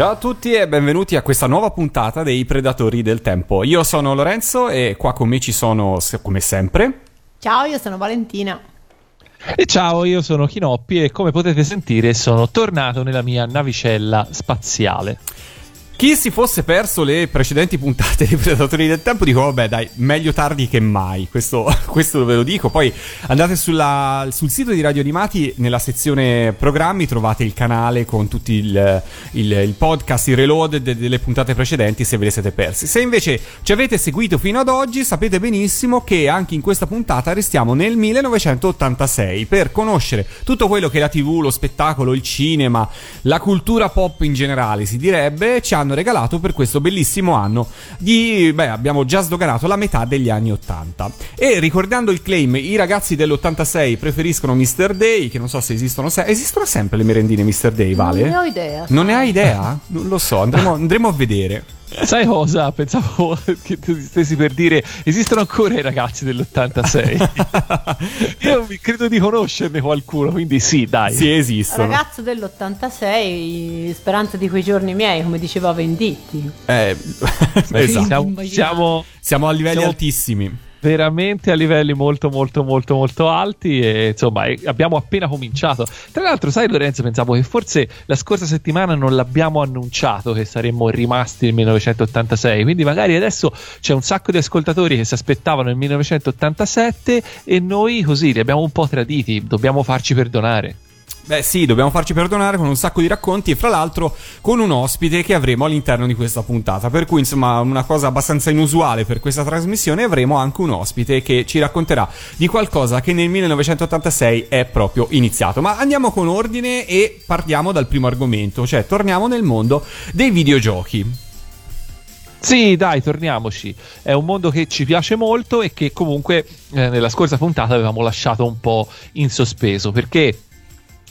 Ciao a tutti e benvenuti a questa nuova puntata dei Predatori del Tempo. Io sono Lorenzo e qua con me ci sono, come sempre... Ciao, io sono Valentina. E ciao, io sono Chinoppi e come potete sentire sono tornato nella mia navicella spaziale. Chi si fosse perso le precedenti puntate dei Predatori del Tempo, dico, vabbè, dai, meglio tardi che mai. Questo, questo ve lo dico. Poi andate sulla, sul sito di Radio Animati, nella sezione programmi, trovate il canale con tutti il, il, il podcast, il reload de, delle puntate precedenti se ve le siete persi. Se invece ci avete seguito fino ad oggi, sapete benissimo che anche in questa puntata restiamo nel 1986 per conoscere tutto quello che la TV, lo spettacolo, il cinema, la cultura pop in generale, si direbbe, ci hanno hanno regalato per questo bellissimo anno di, beh, abbiamo già sdoganato la metà degli anni 80. E ricordando il claim, i ragazzi dell'86 preferiscono Mr. Day, che non so se esistono, se- esistono sempre le merendine Mr. Day, Vale? Non ne ho idea. Non ne hai idea? Non lo so, andremo, andremo a vedere. Sai cosa? Pensavo che tu stessi per dire esistono ancora i ragazzi dell'86. Io credo di conoscerne qualcuno, quindi sì, dai. Sì, esistono. Ragazzo dell'86, speranza di quei giorni miei, come diceva Venditti. Eh, esatto. siamo, siamo, Siamo a livelli Siamo- altissimi. Veramente a livelli molto molto molto molto alti e insomma abbiamo appena cominciato. Tra l'altro sai Lorenzo pensavo che forse la scorsa settimana non l'abbiamo annunciato che saremmo rimasti nel 1986 quindi magari adesso c'è un sacco di ascoltatori che si aspettavano il 1987 e noi così li abbiamo un po' traditi dobbiamo farci perdonare Beh sì, dobbiamo farci perdonare con un sacco di racconti e fra l'altro con un ospite che avremo all'interno di questa puntata. Per cui insomma una cosa abbastanza inusuale per questa trasmissione avremo anche un ospite che ci racconterà di qualcosa che nel 1986 è proprio iniziato. Ma andiamo con ordine e partiamo dal primo argomento, cioè torniamo nel mondo dei videogiochi. Sì, dai, torniamoci. È un mondo che ci piace molto e che comunque eh, nella scorsa puntata avevamo lasciato un po' in sospeso perché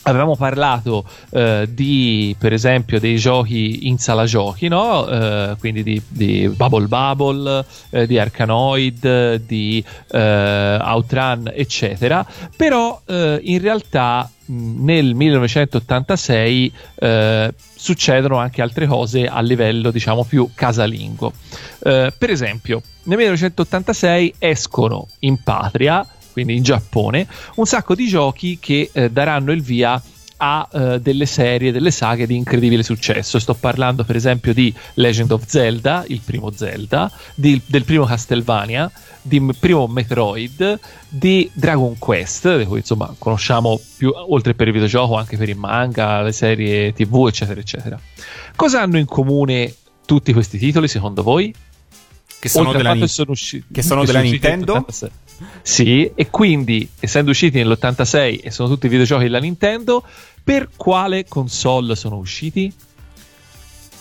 avevamo parlato eh, di, per esempio, dei giochi in sala giochi, no? Eh, quindi di, di Bubble Bubble, eh, di Arkanoid, di eh, Outrun, eccetera. Però eh, in realtà nel 1986 eh, succedono anche altre cose a livello, diciamo, più casalingo. Eh, per esempio, nel 1986 escono in patria quindi in Giappone, un sacco di giochi che eh, daranno il via a eh, delle serie, delle saghe di incredibile successo. Sto parlando, per esempio, di Legend of Zelda, il primo Zelda, di- del primo Castlevania, di m- primo Metroid, di Dragon Quest, di cui insomma conosciamo più oltre per il videogioco anche per il manga, le serie TV, eccetera, eccetera. Cosa hanno in comune tutti questi titoli, secondo voi? Che sono Oltre della Ni- che sono usci- che sono della Nintendo? nell'86. Sì, e quindi, essendo usciti nell'86 e sono tutti videogiochi della Nintendo, per quale console sono usciti?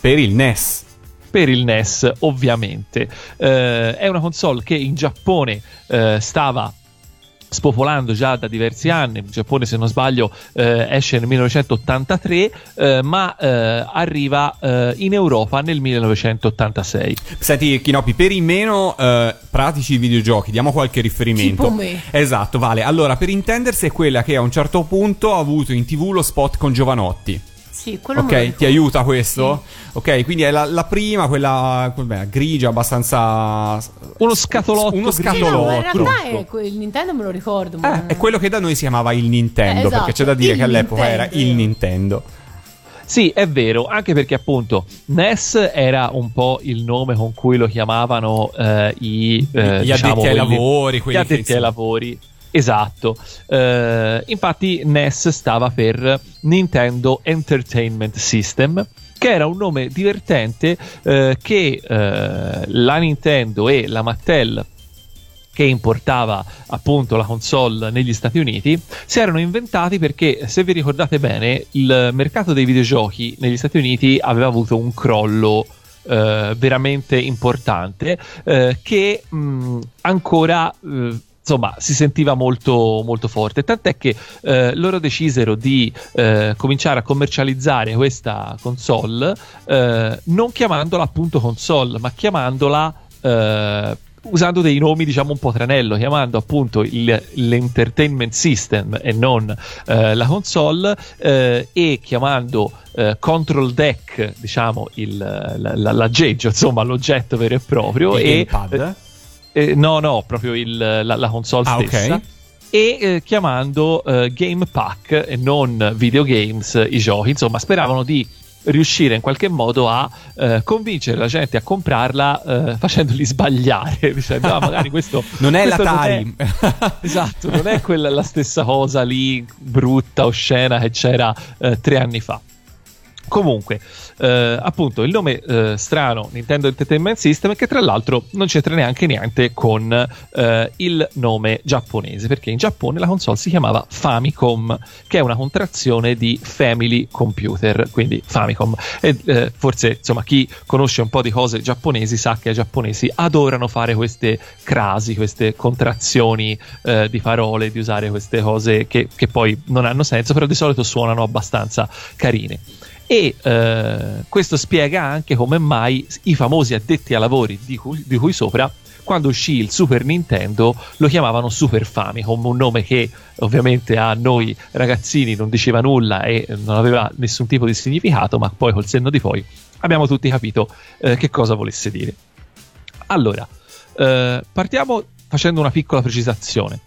per il NES. Per il NES, ovviamente. Eh, è una console che in Giappone eh, stava spopolando già da diversi anni. In Giappone, se non sbaglio, eh, esce nel 1983, eh, ma eh, arriva eh, in Europa nel 1986. Senti, Kinopi, per i meno eh, pratici videogiochi, diamo qualche riferimento. Tipo me. Esatto, vale. Allora, per intendersi è quella che a un certo punto ha avuto in tv lo spot con Giovanotti. Sì, quello Ok, ti aiuta questo? Ok, quindi è la, la prima, quella beh, grigia, abbastanza... Uno scatolotto Uno Sì, scatolotto. no, ma in realtà è, que- il Nintendo me lo ricordo. Ma... Eh, è quello che da noi si chiamava il Nintendo, Eh, esatto, perché c'è da dire il che all'epoca era Nintendo. il Nintendo. Sì, è vero, anche perché appunto NES era un po' il nome con cui lo chiamavano eh, i, eh, Gli diciamo, addetti ai quelli- lavori, Gli quelli che, addetti ai lavori. Esatto, Eh, infatti NES stava per Nintendo Entertainment System, che era un nome divertente eh, che eh, la Nintendo e la Mattel che importava appunto la console negli Stati Uniti, si erano inventati perché, se vi ricordate bene, il mercato dei videogiochi negli Stati Uniti aveva avuto un crollo eh, veramente importante eh, che mh, ancora eh, insomma si sentiva molto, molto forte tant'è che eh, loro decisero di eh, cominciare a commercializzare questa console eh, non chiamandola appunto console ma chiamandola eh, usando dei nomi diciamo un po' tranello chiamando appunto il, l'entertainment system e non eh, la console eh, e chiamando eh, control deck diciamo il, la, la, l'aggeggio insomma l'oggetto vero e proprio Il e gamepad? Eh, no no proprio il, la, la console Ah, stessa ok. e eh, chiamando eh, Game Pack e non Videogames eh, i giochi insomma speravano di riuscire in qualche modo a eh, convincere la gente a comprarla eh, facendoli sbagliare dicendo ah magari questo Non è questo l'Atari. è- esatto non è quella la stessa cosa lì brutta oscena che c'era eh, tre anni fa Comunque, eh, appunto, il nome eh, strano Nintendo Entertainment System che tra l'altro non c'entra neanche niente con eh, il nome giapponese, perché in Giappone la console si chiamava Famicom, che è una contrazione di Family Computer, quindi Famicom. E eh, forse, insomma, chi conosce un po' di cose giapponesi sa che i giapponesi adorano fare queste crasi, queste contrazioni eh, di parole, di usare queste cose che, che poi non hanno senso, però di solito suonano abbastanza carine. E eh, questo spiega anche come mai i famosi addetti ai lavori di cui, di cui sopra, quando uscì il Super Nintendo, lo chiamavano Super Famicom, un nome che ovviamente a noi ragazzini non diceva nulla e non aveva nessun tipo di significato, ma poi col senno di poi abbiamo tutti capito eh, che cosa volesse dire. Allora, eh, partiamo facendo una piccola precisazione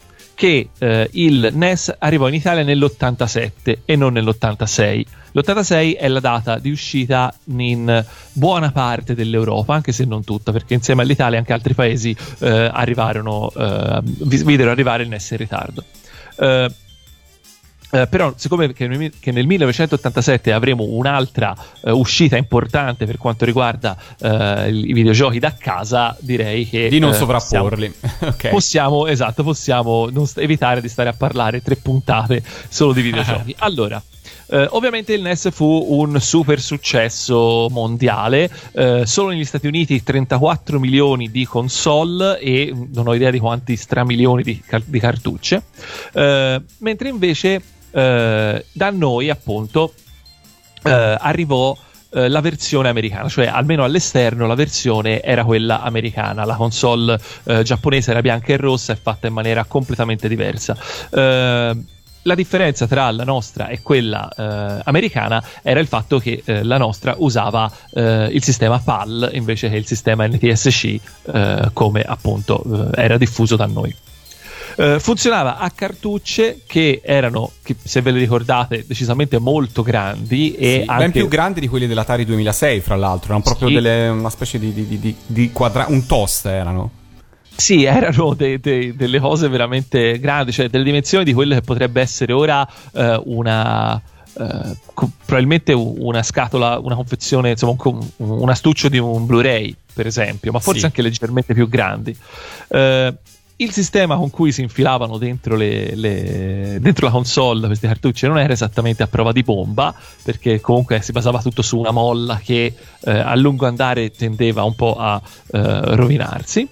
che eh, il NES arrivò in Italia nell'87 e non nell'86. L'86 è la data di uscita in buona parte dell'Europa, anche se non tutta, perché insieme all'Italia anche altri paesi eh, arrivarono, eh, videro arrivare il NES in ritardo. Eh, però, siccome che nel, che nel 1987 avremo un'altra eh, uscita importante per quanto riguarda eh, i videogiochi da casa, direi che Di non eh, sovrapporli. ok. Possiamo, esatto, possiamo st- evitare di stare a parlare tre puntate solo di videogiochi. allora. eh, ovviamente il NES fu un super successo mondiale, eh, solo negli Stati Uniti 34 milioni di console e mm, non ho idea di quanti stramilioni di, car- di cartucce, Eh, mentre invece eh, da noi appunto eh, arrivò eh, la versione americana, cioè almeno all'esterno la versione era quella americana, la console eh, giapponese era bianca e rossa e fatta in maniera completamente diversa. La differenza tra la nostra e quella americana era il fatto che la nostra usava il sistema PAL invece che il sistema NTSC come appunto era diffuso da noi. Eh, funzionava a cartucce che erano, che, se ve le ricordate, decisamente molto grandi e Sì, anche ben più grandi di quelli dell'Atari 2006, fra l'altro. Erano proprio Sì. delle- una specie di, di, di- di- quadra- un toast erano. Sì, erano de- de- delle cose veramente grandi, cioè delle dimensioni di quelle che potrebbe essere ora eh, una. eh, probabilmente una scatola, una confezione, insomma, un, un astuccio di un Blu-ray, per esempio, ma forse Sì. anche leggermente più grandi. Eh, il sistema con cui si infilavano dentro, le, le- dentro la console questi cartucci non era esattamente a prova di bomba, perché comunque si basava tutto su una molla che eh, a lungo andare tendeva un po' a eh, rovinarsi.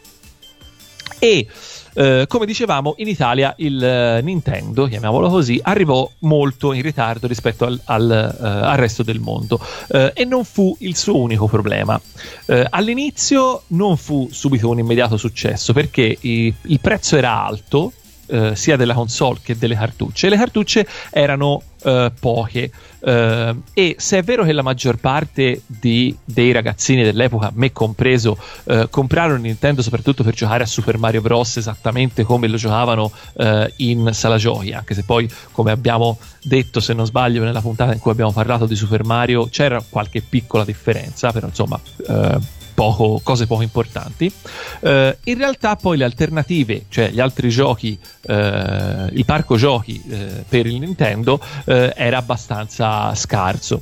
E eh, come dicevamo, in Italia il eh, Nintendo, chiamiamolo così, arrivò molto in ritardo rispetto al, al, eh, al resto del mondo Eh, e non fu il suo unico problema. Eh, all'inizio non fu subito un immediato successo perché i- il prezzo era alto. Eh, sia della console che delle cartucce le cartucce erano eh, poche eh, e se è vero che la maggior parte di- dei ragazzini dell'epoca, me compreso, eh, comprarono Nintendo soprattutto per giocare a Super Mario Bros. esattamente come lo giocavano eh, in sala giochi, anche se poi, come abbiamo detto, se non sbaglio, nella puntata in cui abbiamo parlato di Super Mario c'era qualche piccola differenza, però insomma. Poco- cose poco importanti. Eh, in realtà, poi le alternative, cioè gli altri giochi, eh, il parco giochi eh, per il Nintendo eh, era abbastanza scarso.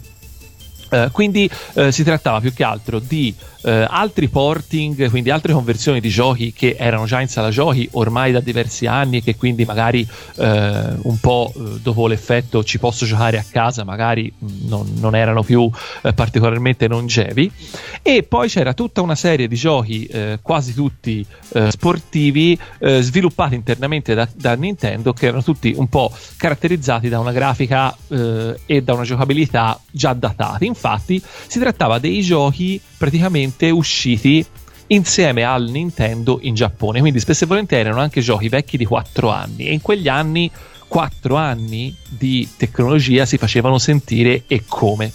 Eh, quindi eh, si trattava più che altro di eh, altri porting, quindi altre conversioni di giochi che erano già in sala giochi ormai da diversi anni e che quindi magari un po' dopo l'effetto ci posso giocare a casa, magari mh, non, non, erano più particolarmente longevi. E poi c'era tutta una serie di giochi, quasi tutti sportivi, sviluppati internamente da, da, Nintendo, che erano tutti un po' caratterizzati da una grafica e da una giocabilità già datati. Infatti si trattava dei giochi praticamente usciti insieme al Nintendo in Giappone. Quindi spesso e volentieri erano anche giochi vecchi di 4 anni e in quegli anni 4 anni di tecnologia si facevano sentire e come.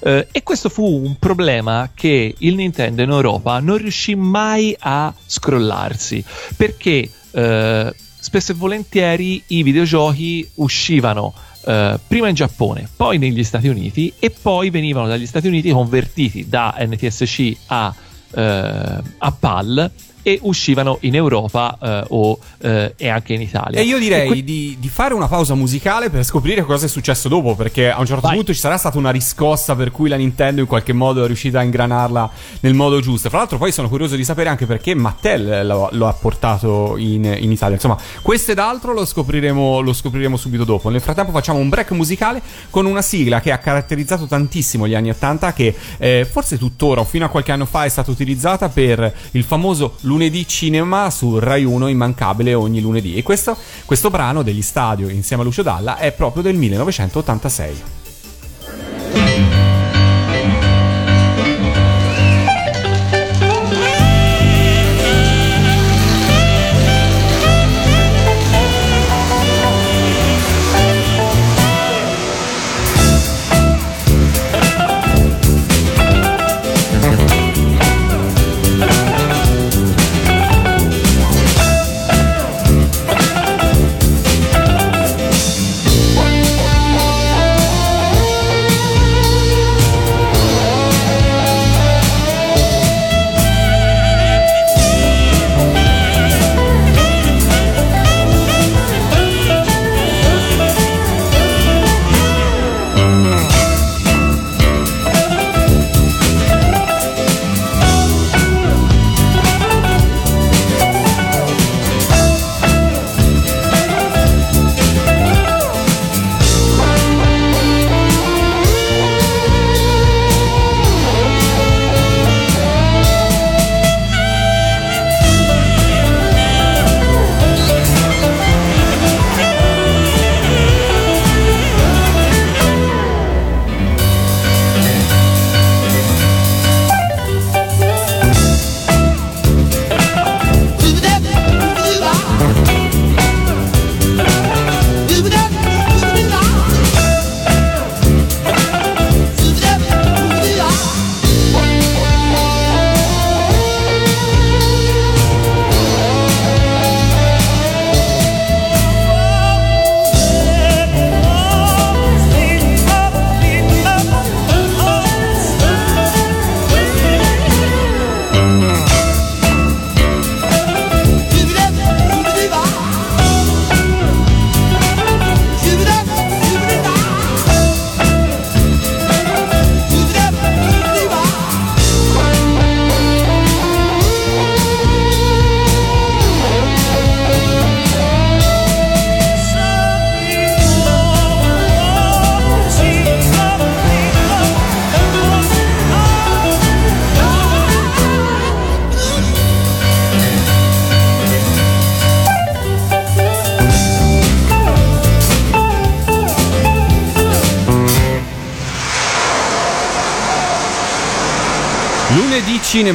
Uh, e questo fu un problema che il Nintendo in Europa non riuscì mai a scrollarsi perché uh, spesso e volentieri i videogiochi uscivano Uh, prima in Giappone, poi negli Stati Uniti e poi venivano dagli Stati Uniti convertiti da NTSC a, uh, a PAL e uscivano in Europa eh, o, eh, e anche in Italia. E io direi e que- di, di, fare una pausa musicale per scoprire cosa è successo dopo, perché a un certo Vai. punto ci sarà stata una riscossa per cui la Nintendo in qualche modo è riuscita a ingranarla nel modo giusto. Fra l'altro poi sono curioso di sapere anche perché Mattel lo, lo ha portato in, in, Italia. Insomma, questo ed altro lo scopriremo, lo scopriremo subito dopo. Nel frattempo facciamo un break musicale con una sigla che ha caratterizzato tantissimo gli anni 80 che eh, forse tuttora o fino a qualche anno fa è stata utilizzata per il famoso lunedì cinema su Rai 1 immancabile ogni lunedì e questo, questo brano degli Stadio insieme a Lucio Dalla è proprio del 1986.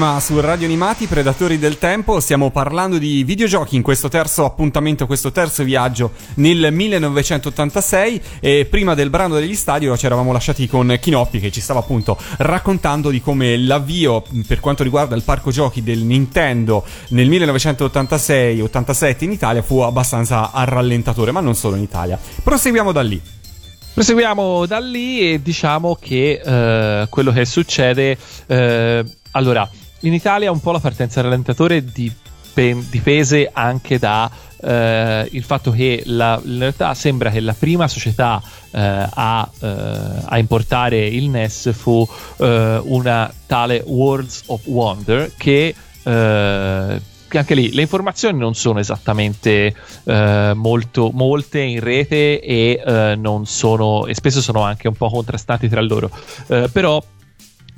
Cinema su Radio Animati, Predatori del Tempo. Stiamo parlando di videogiochi in questo terzo appuntamento, questo terzo viaggio nel 1986. E prima del brano degli stadio ci eravamo lasciati con Kinoppi che ci stava appunto raccontando di come l'avvio per quanto riguarda il parco giochi del Nintendo nel 1986-87 in Italia fu abbastanza a rallentatore, ma non solo in Italia. Proseguiamo da lì. Proseguiamo da lì e diciamo che eh, quello che succede eh, allora, in Italia un po' la partenza rallentatore dipende, dipese anche da eh, il fatto che la, in realtà sembra che la prima società eh, a, eh, a, importare il NES fu una tale Worlds of Wonder che anche lì le informazioni non sono esattamente molto, molte in rete e, non sono, e spesso sono anche un po' contrastanti tra loro. Però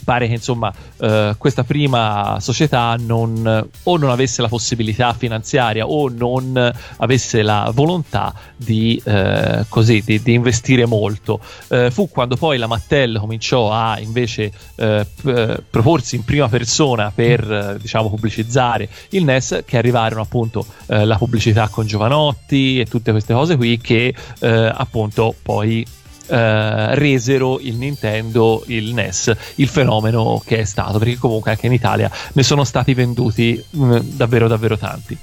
pare che insomma eh, questa prima società non, o non avesse la possibilità finanziaria o non avesse la volontà di, eh, così, di, di investire molto. Eh, fu quando poi la Mattel cominciò a invece eh, p- eh, proporsi in prima persona per eh, diciamo pubblicizzare il NES che arrivarono appunto la pubblicità con Giovanotti e tutte queste cose qui che appunto poi eh, resero il Nintendo, il NES, il fenomeno che è stato, perché comunque anche in Italia ne sono stati venduti mh, mm, davvero davvero tanti.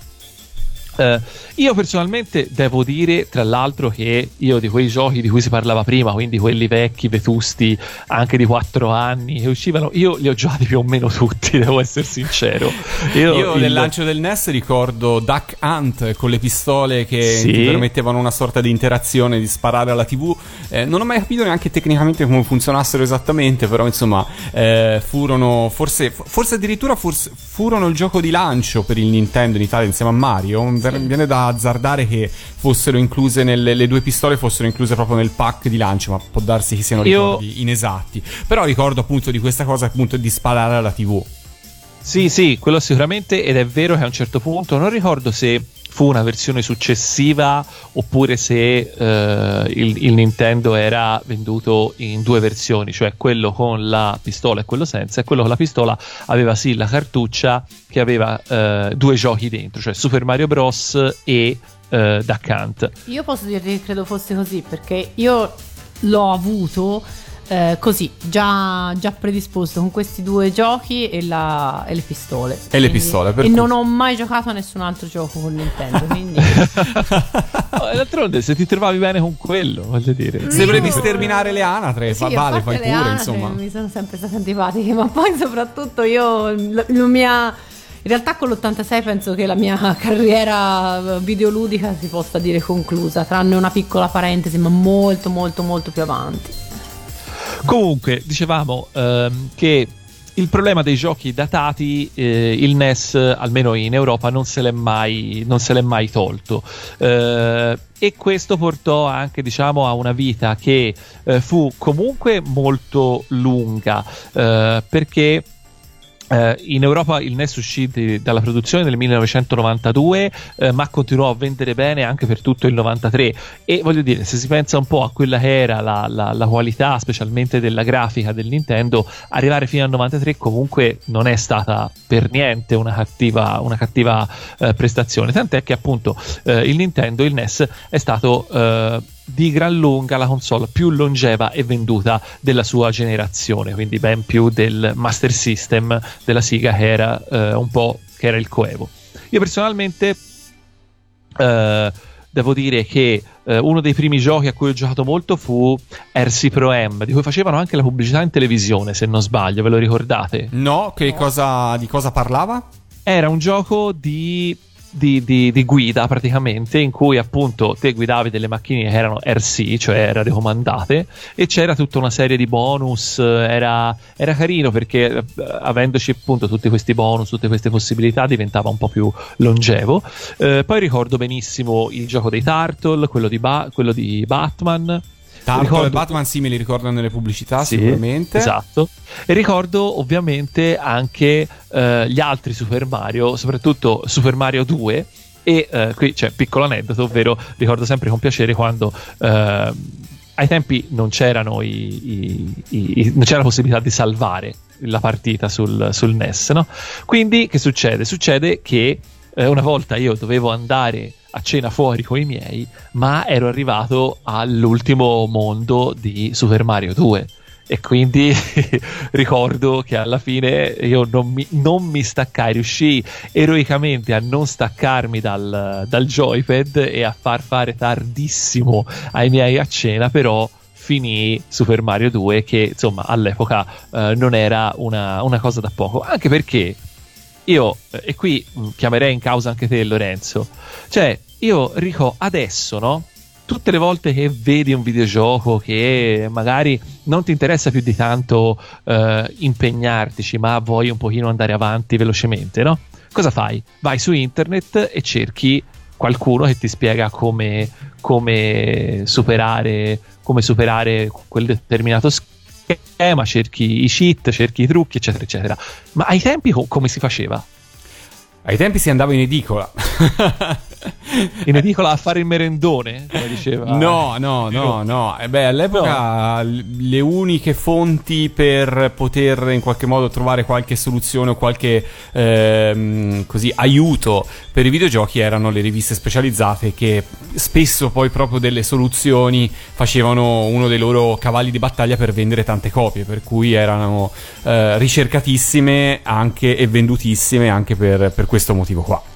Uh, io personalmente devo dire, tra l'altro, che io di quei giochi di cui si parlava prima, quindi quelli vecchi, vetusti, anche di 4 anni che uscivano, io li ho giocati più o meno tutti, devo essere sincero. Io, io il... nel lancio del NES ricordo Duck Hunt con le pistole che sì. ti permettevano una sorta di interazione, di sparare alla TV. Eh, non ho mai capito neanche tecnicamente come funzionassero esattamente, però insomma, eh, furono forse, forse addirittura forse, furono il gioco di lancio per il Nintendo in Italia insieme a Mario viene da azzardare che fossero incluse nelle, le due pistole fossero incluse proprio nel pack di lancio, ma può darsi che siano Io... ricordi inesatti. Però ricordo appunto di questa cosa appunto di sparare alla TV. Sì, sì, quello sicuramente ed è vero che a un certo punto non ricordo se fu una versione successiva oppure se eh, il, il, Nintendo era venduto in due versioni, cioè quello con la pistola e quello senza, e quello con la pistola aveva sì la cartuccia che aveva eh, due giochi dentro, cioè Super Mario Bros. e eh, Duck Hunt. Io posso dirti che credo fosse così perché io l'ho avuto eh, così, già, già, predisposto con questi due giochi e, la, e le pistole. E quindi, le pistole, per E cui... non ho mai giocato a nessun altro gioco con Nintendo, quindi... d'altronde, se ti trovavi bene con quello, voglio dire. Se volevi sterminare le anatre, sì, vale, fai pure, anatre, insomma. Mi sono sempre state antipatiche, ma poi soprattutto io, la, la mia... In realtà con l'86 penso che la mia carriera videoludica si possa dire conclusa, tranne una piccola parentesi, ma molto molto molto più avanti. Comunque, dicevamo ehm, che il problema dei giochi datati, eh, il NES, almeno in Europa, non se l'è mai, se l'è mai tolto. Eh, e questo portò anche diciamo, a una vita che eh, fu comunque molto lunga, eh, perché Uh, in Europa il NES uscì dalla produzione nel 1992, uh, ma continuò a vendere bene anche per tutto il 93. E voglio dire, se si pensa un po' a quella che era la, la, la qualità, specialmente della grafica del Nintendo, arrivare fino al 93 comunque non è stata per niente una cattiva, una cattiva uh, prestazione. Tant'è che appunto il Nintendo, il NES, è stato di gran lunga la console più longeva e venduta della sua generazione, quindi ben più del Master System della Sega che era eh, un po' che era il coevo. Io personalmente eh, devo dire che eh, uno dei primi giochi a cui ho giocato molto fu RC Pro M, di cui facevano anche la pubblicità in televisione, se non sbaglio, ve lo ricordate? No, cosa, di cosa parlava? Era un gioco di di, di, di, guida praticamente in cui appunto te guidavi delle macchine che erano RC, cioè radiocomandate e c'era tutta una serie di bonus, era, era carino perché eh, avendoci appunto tutti questi bonus, tutte queste possibilità diventava un po' più longevo. Eh, poi ricordo benissimo il gioco dei Turtle, quello di, ba- quello di Batman Tarko ricordo... e Batman sì, me li ricordo nelle pubblicità sì, sicuramente. Esatto. E ricordo ovviamente anche eh, gli altri Super Mario, soprattutto Super Mario 2. E eh, qui c'è piccolo aneddoto, ovvero ricordo sempre con piacere quando eh, ai tempi non c'erano i, i, i, non c'era la possibilità di salvare la partita sul, sul NES, no? Quindi che succede? Succede che eh, una volta io dovevo andare a cena fuori con i miei, ma ero arrivato all'ultimo mondo di Super Mario 2 e quindi ricordo che alla fine io non mi, non mi, staccai, riuscii eroicamente a non staccarmi dal, dal joypad e a far fare tardissimo ai miei a cena, però finì Super Mario 2 che insomma all'epoca eh, non era una, una cosa da poco, anche perché io, eh, e qui mh, chiamerei in causa anche te Lorenzo, cioè io Rico adesso, no? Tutte le volte che vedi un videogioco che magari non ti interessa più di tanto eh, impegnartici, ma vuoi un pochino andare avanti velocemente, no? Cosa fai? Vai su internet e cerchi qualcuno che ti spiega come, come superare, come superare quel determinato schema, cerchi i cheat, cerchi i trucchi, eccetera, eccetera. Ma ai tempi co- come si faceva? Ai tempi si andava in edicola. In edicola a fare il merendone, come diceva. No, no, no, no. Eh beh, all'epoca l- le uniche fonti per poter in qualche modo trovare qualche soluzione o qualche ehm, così aiuto per i videogiochi erano le riviste specializzate che spesso poi proprio delle soluzioni facevano uno dei loro cavalli di battaglia per vendere tante copie, per cui erano eh, ricercatissime anche e vendutissime anche per, per questo motivo qua.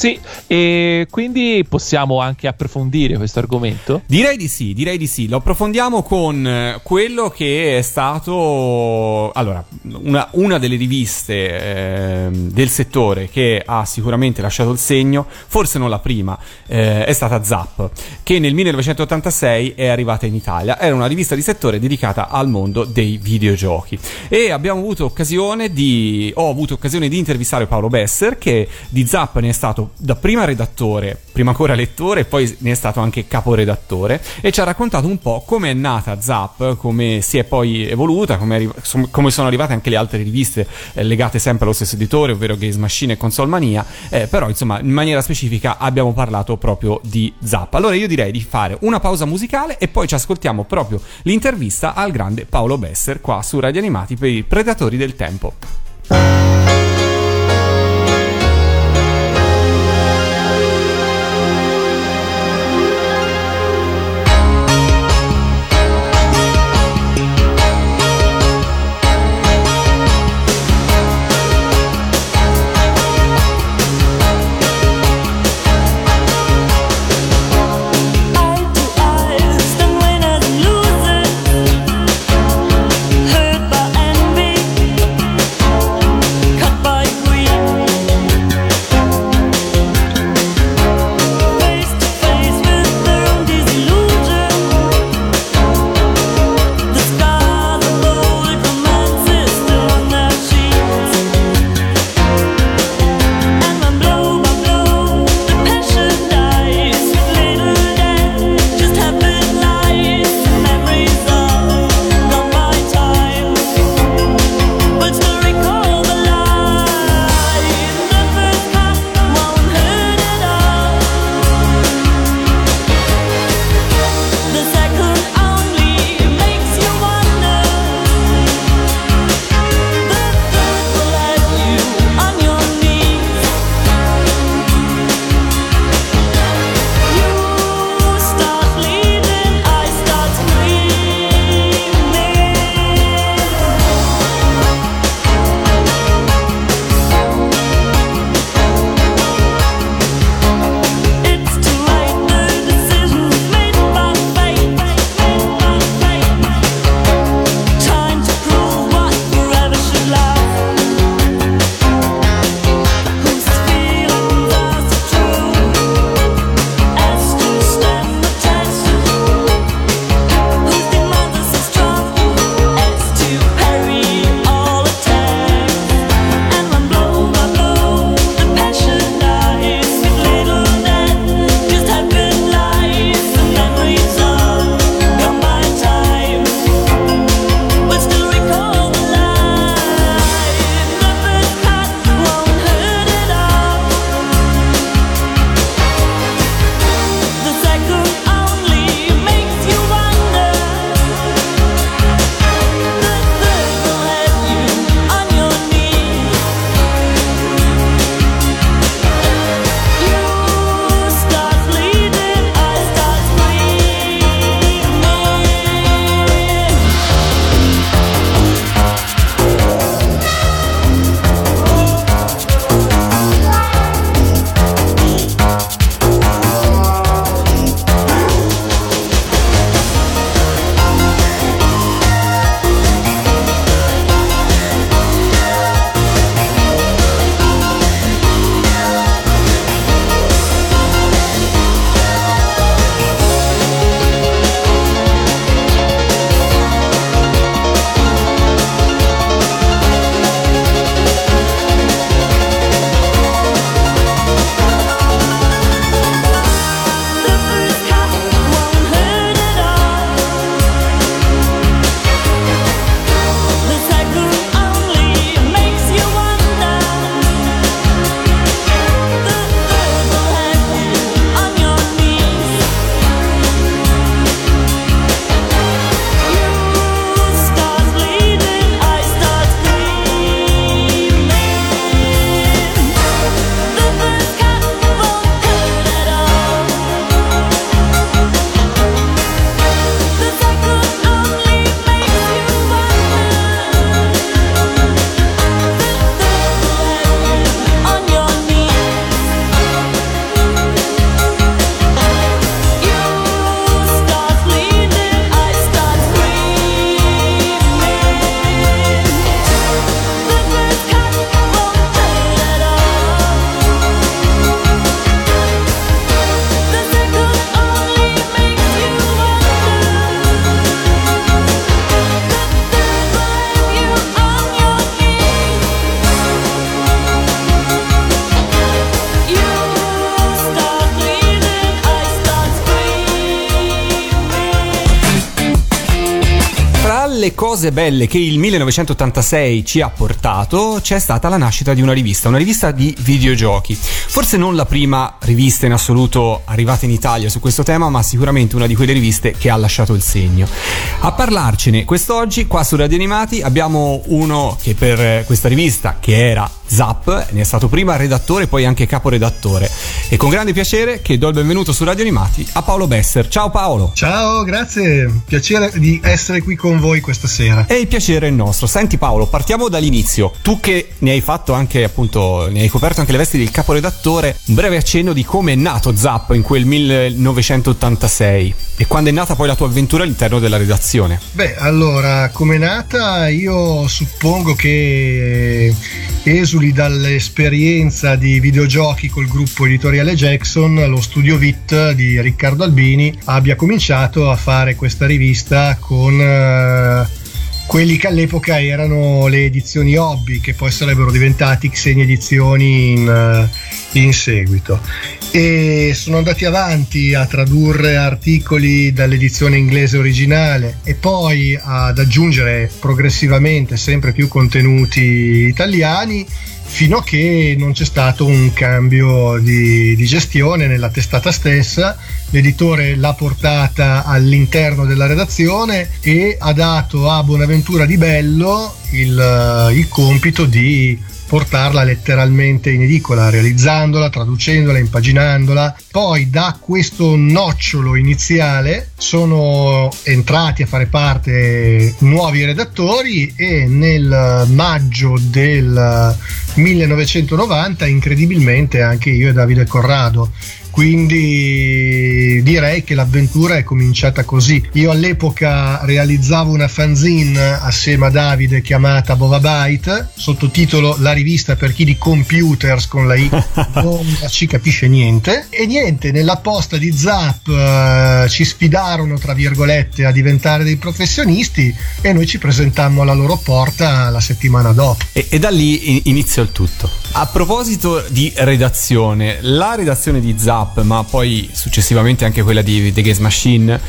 Sì, e quindi possiamo anche approfondire questo argomento? Direi di sì, direi di sì. Lo approfondiamo con eh, quello che è stato. Allora, una, una delle riviste eh, del settore che ha sicuramente lasciato il segno, forse non la prima, eh, è stata Zap, che nel 1986 è arrivata in Italia. Era una rivista di settore dedicata al mondo dei videogiochi. E abbiamo avuto occasione di. Ho avuto occasione di intervistare Paolo Besser, che di Zap ne è stato dapprima redattore, prima ancora lettore, poi ne è stato anche caporedattore e ci ha raccontato un po' come è nata Zap, come si è poi evoluta, come, arri- come sono arrivate anche le altre riviste eh, legate sempre allo stesso editore, ovvero Games Machine e Console Mania, eh, però insomma in maniera specifica abbiamo parlato proprio di Zap. Allora io direi di fare una pausa musicale e poi ci ascoltiamo proprio l'intervista al grande Paolo Besser qua su Radio Animati per i Predatori del Tempo. Cose belle che il 1986 ci ha portato c'è stata la nascita di una rivista, una rivista di videogiochi. Forse non la prima rivista in assoluto arrivata in Italia su questo tema, ma sicuramente una di quelle riviste che ha lasciato il segno. A parlarcene quest'oggi qua su Radio Animati abbiamo uno che per questa rivista, che era Zap, ne è stato prima redattore e poi anche caporedattore. E con grande piacere che do il benvenuto su Radio Animati a Paolo Besser. Ciao Paolo! Ciao, grazie, piacere di essere qui con voi questa sera. E il piacere è nostro. Senti Paolo, partiamo dall'inizio. Tu che ne hai fatto anche, appunto, ne hai coperto anche le vesti del caporedattore, un breve accenno di come è nato Zap in quel 1986 e quando è nata poi la tua avventura all'interno della redazione. Beh, allora, come è nata, io suppongo che esuli dall'esperienza di videogiochi col gruppo editoriale Jackson, lo studio VIT di Riccardo Albini abbia cominciato a fare questa rivista con eh, quelli che all'epoca erano le edizioni hobby, che poi sarebbero diventati Xenia edizioni in, eh, in seguito. E sono andati avanti a tradurre articoli dall'edizione inglese originale e poi ad aggiungere progressivamente sempre più contenuti italiani fino a che non c'è stato un cambio di, di gestione nella testata stessa. L'editore l'ha portata all'interno della redazione e ha dato a Bonaventura Di Bello il, il compito di portarla letteralmente in edicola, realizzandola, traducendola, impaginandola. Poi da questo nocciolo iniziale sono entrati a fare parte nuovi redattori e nel maggio del 1990 incredibilmente anche io e Davide Corrado quindi direi che l'avventura è cominciata così. Io all'epoca realizzavo una fanzine assieme a Davide chiamata Bovabyte, sottotitolo La rivista per chi di computers con la I non ci capisce niente. E niente, nella posta di Zap eh, ci sfidarono, tra virgolette, a diventare dei professionisti e noi ci presentammo alla loro porta la settimana dopo. E, e da lì in- iniziò il tutto. A proposito di redazione, la redazione di Zap, ma poi successivamente anche quella di The Gaze Machine,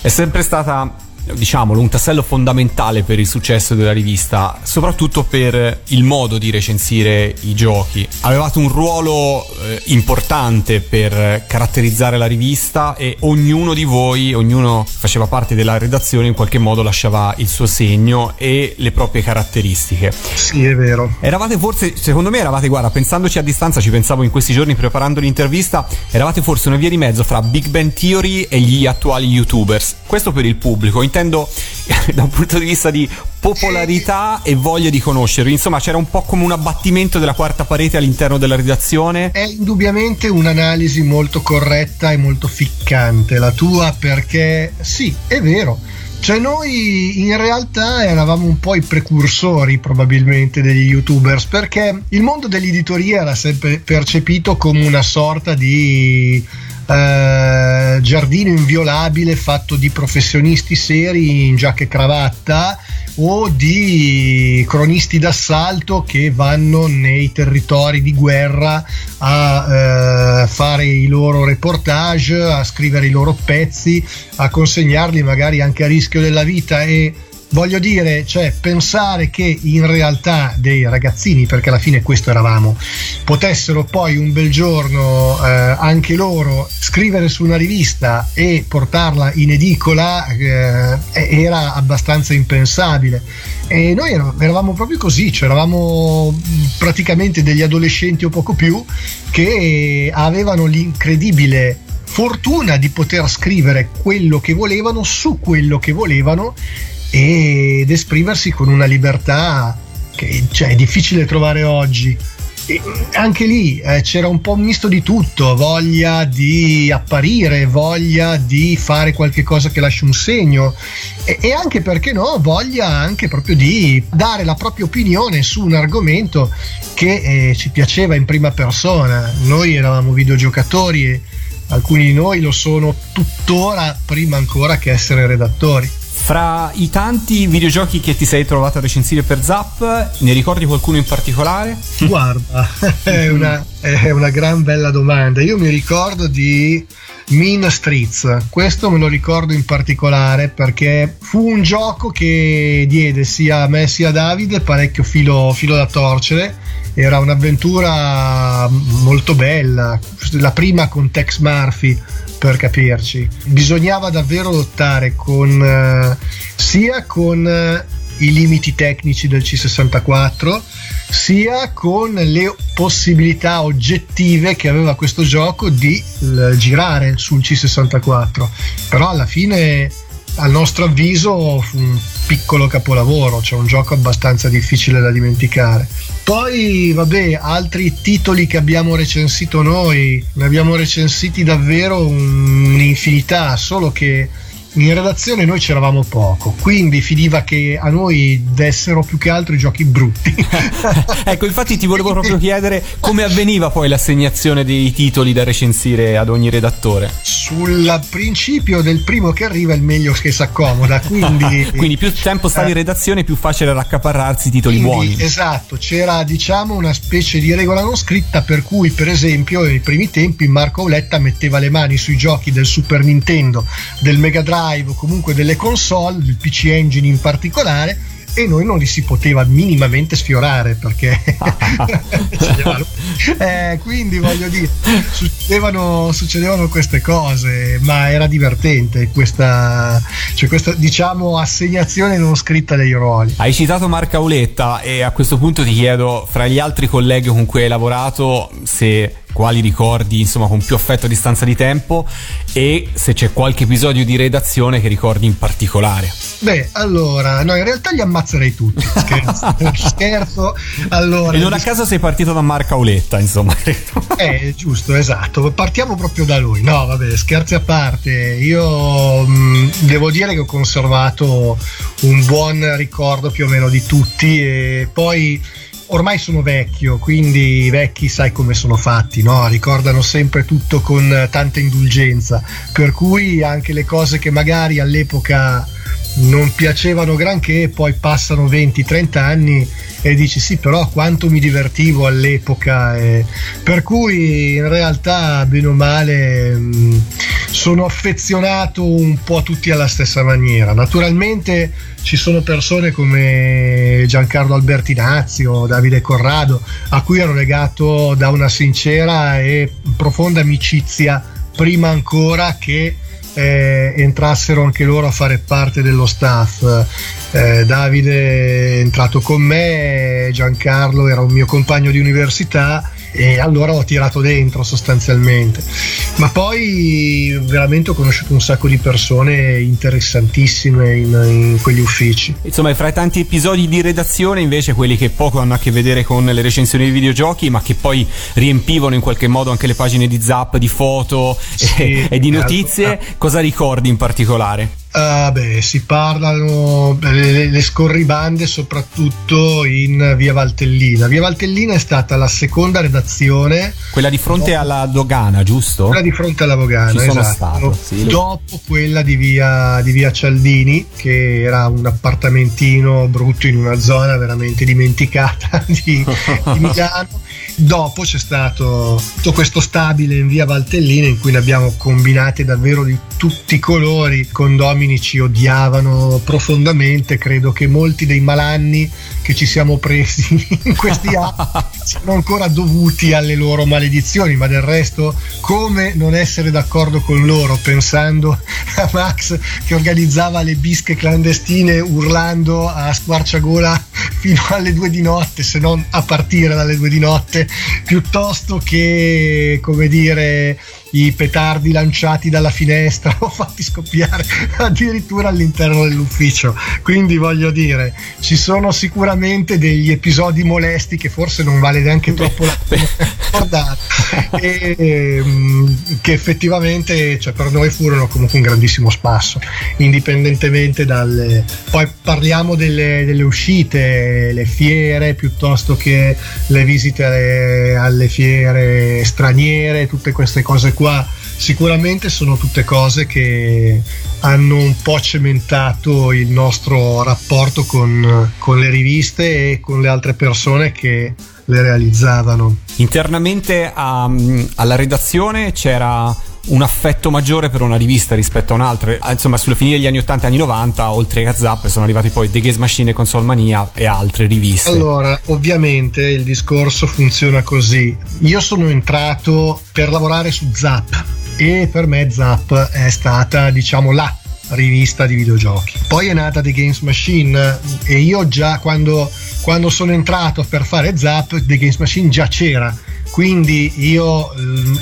è sempre stata, diciamolo, un tassello fondamentale per il successo della rivista, soprattutto per il modo di recensire i giochi. Avevate un ruolo eh, importante per caratterizzare la rivista e ognuno di voi, ognuno faceva parte della redazione, in qualche modo lasciava il suo segno e le proprie caratteristiche. Sì, è vero. Eravate forse, secondo me eravate, guarda, pensandoci a distanza, ci pensavo in questi giorni preparando l'intervista, eravate forse una via di mezzo fra Big Bang Theory e gli attuali YouTubers. Questo per il pubblico, intendo da un punto di vista di popolarità e voglia di conoscervi. Insomma, c'era un po' come un abbattimento della quarta parete all'interno della redazione. È indubbiamente un'analisi molto corretta e molto ficcante la tua perché sì, è vero. Cioè noi in realtà eravamo un po' i precursori probabilmente degli youtubers perché il mondo dell'editoria era sempre percepito come una sorta di eh, giardino inviolabile fatto di professionisti seri in giacca e cravatta o di cronisti d'assalto che vanno nei territori di guerra a eh, fare i loro reportage, a scrivere i loro pezzi, a consegnarli magari anche a rischio della vita e voglio dire, cioè pensare che in realtà dei ragazzini, perché alla fine questo eravamo, potessero poi un bel giorno eh, anche loro scrivere su una rivista e portarla in edicola eh, era abbastanza impensabile. E noi era- eravamo proprio così, cioè eravamo praticamente degli adolescenti o poco più che avevano l'incredibile fortuna di poter scrivere quello che volevano su quello che volevano ed esprimersi con una libertà che cioè, è difficile trovare oggi. E anche lì eh, c'era un po' un misto di tutto, voglia di apparire, voglia di fare qualche cosa che lasci un segno e, e anche perché no, voglia anche proprio di dare la propria opinione su un argomento che eh, ci piaceva in prima persona. Noi eravamo videogiocatori e alcuni di noi lo sono tuttora prima ancora che essere redattori. Fra i tanti videogiochi che ti sei trovato a recensire per Zap, ne ricordi qualcuno in particolare? Guarda, è una, è una gran bella domanda. Io mi ricordo di Mean Streets. Questo me lo ricordo in particolare perché fu un gioco che diede sia a me sia a Davide parecchio filo, filo da torcere. Era un'avventura molto bella, la prima con Tex Murphy per capirci. Bisognava davvero lottare con eh, sia con eh, i limiti tecnici del C64 sia con le possibilità oggettive che aveva questo gioco di l- girare sul C64 però alla fine al nostro avviso fu un piccolo capolavoro cioè un gioco abbastanza difficile da dimenticare. Poi vabbè altri titoli che abbiamo recensito noi ne abbiamo recensiti davvero un'infinità solo che in redazione noi c'eravamo poco, quindi finiva che a noi dessero più che altro i giochi brutti. ecco, infatti ti volevo proprio chiedere come avveniva poi l'assegnazione dei titoli da recensire ad ogni redattore. Sul principio del primo che arriva è il meglio che si accomoda, quindi... Quindi più tempo stavi in redazione più facile era accaparrarsi i titoli Quindi, buoni. Esatto, c'era diciamo una specie di regola non scritta per cui per esempio nei primi tempi Marco Auletta metteva le mani sui giochi del Super Nintendo, del Mega Drive o comunque delle console, del PC Engine in particolare e noi non li si poteva minimamente sfiorare perché eh, quindi voglio dire succedevano, succedevano queste cose ma era divertente questa, cioè questa diciamo assegnazione non scritta dei ruoli. Hai citato Marco Auletta e a questo punto ti chiedo, fra gli altri colleghi con cui hai lavorato, se quali ricordi insomma con più affetto a distanza di tempo e se c'è qualche episodio di redazione che ricordi in particolare. beh allora no in realtà li ammazzerei tutti scherzo, scherzo allora E non a caso sei partito da Marco Auletta, insomma. Eh, giusto, esatto. Partiamo proprio da lui. No, vabbè, scherzi a parte. Io mh, devo dire che ho conservato un buon ricordo più o meno di tutti e poi ormai sono vecchio, quindi i vecchi sai come sono fatti, no? Ricordano sempre tutto con tanta indulgenza, per cui anche le cose che magari all'epoca non piacevano granché, poi passano 20-30 anni e dici sì, però quanto mi divertivo all'epoca. e- Per cui in realtà, bene o male, mh, sono affezionato un po' tutti alla stessa maniera. Naturalmente ci sono persone come Giancarlo Albertinazzi o Davide Corrado a cui ero legato da una sincera e profonda amicizia prima ancora che eh, entrassero anche loro a fare parte dello staff. Eh, Davide è entrato con me, Giancarlo era un mio compagno di università e allora ho tirato dentro sostanzialmente. Ma poi veramente ho conosciuto un sacco di persone interessantissime in, in quegli uffici. Insomma, fra i tanti episodi di redazione, invece, quelli che poco hanno a che vedere con le recensioni di videogiochi, ma che poi riempivano in qualche modo anche le pagine di Zap, di foto Sì, e, e di certo. notizie, cosa ricordi in particolare? Ah, beh, si parlano le, le scorribande soprattutto in via Valtellina. Via Valtellina è stata la seconda redazione, Quella di fronte alla dogana, giusto? quella di fronte alla Vogana, Ci esatto. stato, sì, dopo quella di via, di via Cialdini, che era un appartamentino brutto in una zona veramente dimenticata di, di Milano. Dopo c'è stato tutto questo stabile in via Valtellina in cui ne abbiamo combinate davvero di tutti i colori. I condomini ci odiavano profondamente. Credo che molti dei malanni che ci siamo presi in questi anni siano ancora dovuti alle loro maledizioni, ma del resto, come non essere d'accordo con loro pensando a Max che organizzava le bische clandestine urlando a squarciagola fino alle due di notte, se non a partire dalle due di notte, piuttosto che, come dire, i petardi lanciati dalla finestra o fatti scoppiare addirittura all'interno dell'ufficio. Quindi voglio dire, ci sono sicuramente degli episodi molesti che forse non vale neanche troppo la pena ricordare e, ehm, che effettivamente cioè, per noi furono comunque un grandissimo spasso, indipendentemente dalle... Poi parliamo delle, delle uscite, le fiere piuttosto che le visite alle, alle fiere straniere, tutte queste cose qua. Sicuramente sono tutte cose che hanno un po' cementato il nostro rapporto con, con le riviste e con le altre persone che le realizzavano. Internamente a- alla redazione c'era un affetto maggiore per una rivista rispetto a un'altra. Ah, Insomma, sulla fine degli anni 80 e anni 90, oltre a Zap, sono arrivati poi The Gaze Machine Console Mania e altre riviste. Allora, ovviamente il discorso funziona così. Io sono entrato per lavorare su Zap e per me Zap è stata, diciamo, la rivista di videogiochi. Poi è nata The Games Machine e io già quando, quando sono entrato per fare Zap, The Games Machine già c'era. Quindi io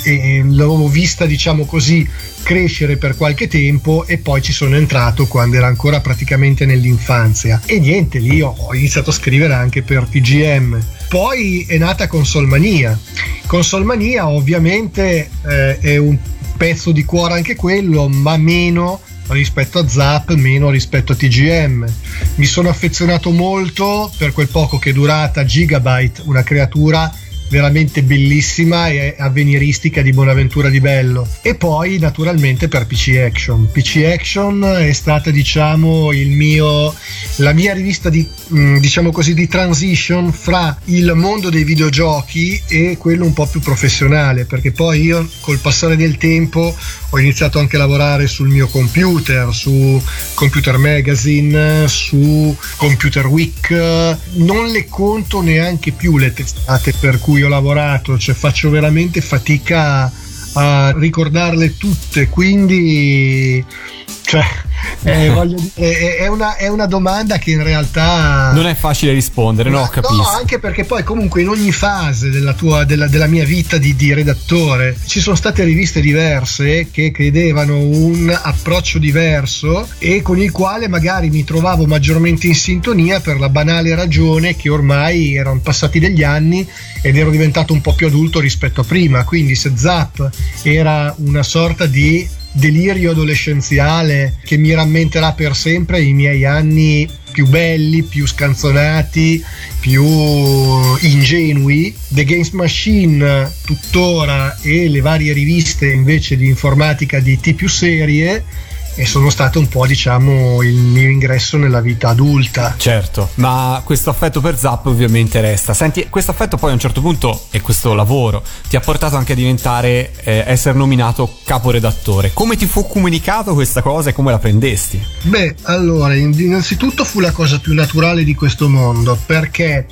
eh, eh, l'avevo vista, diciamo così, crescere per qualche tempo e poi ci sono entrato quando era ancora praticamente nell'infanzia. E niente, lì ho, iniziato a scrivere anche per TGM. Poi è nata Consolmania. Consolmania ovviamente eh, è un pezzo di cuore anche quello, ma meno rispetto a Zap, meno rispetto a TGM. Mi sono affezionato molto per quel poco che è durata Gigabyte, una creatura veramente bellissima e avveniristica di Bonaventura di Bello. E poi naturalmente per PC Action. PC Action è stata diciamo il mio la mia rivista di mh, diciamo così di transition fra il mondo dei videogiochi e quello un po' più professionale perché poi io col passare del tempo ho iniziato anche a lavorare sul mio computer su Computer Magazine su Computer Week. Non le conto neanche più le testate per cui ho lavorato, cioè faccio veramente fatica a ricordarle tutte, quindi cioè, eh, voglio dire, è, è una, è una domanda che in realtà Non è facile rispondere, no, capisco. No, anche perché poi comunque in ogni fase della, tua, della, della mia vita di, di redattore ci sono state riviste diverse che credevano un approccio diverso e con il quale magari mi trovavo maggiormente in sintonia per la banale ragione che ormai erano passati degli anni ed ero diventato un po' più adulto rispetto a prima. Quindi se Zap era una sorta di delirio adolescenziale che mi rammenterà per sempre i miei anni più belli, più scanzonati, più ingenui. The Games Machine tuttora e le varie riviste invece di informatica di T più serie e sono stato un po' diciamo il mio ingresso nella vita adulta. Certo, ma questo affetto per Zap ovviamente resta. Senti, questo affetto poi a un certo punto e questo lavoro ti ha portato anche a diventare, eh, essere nominato caporedattore. Come ti fu comunicato questa cosa e come la prendesti? Beh, allora, innanzitutto fu la cosa più naturale di questo mondo perché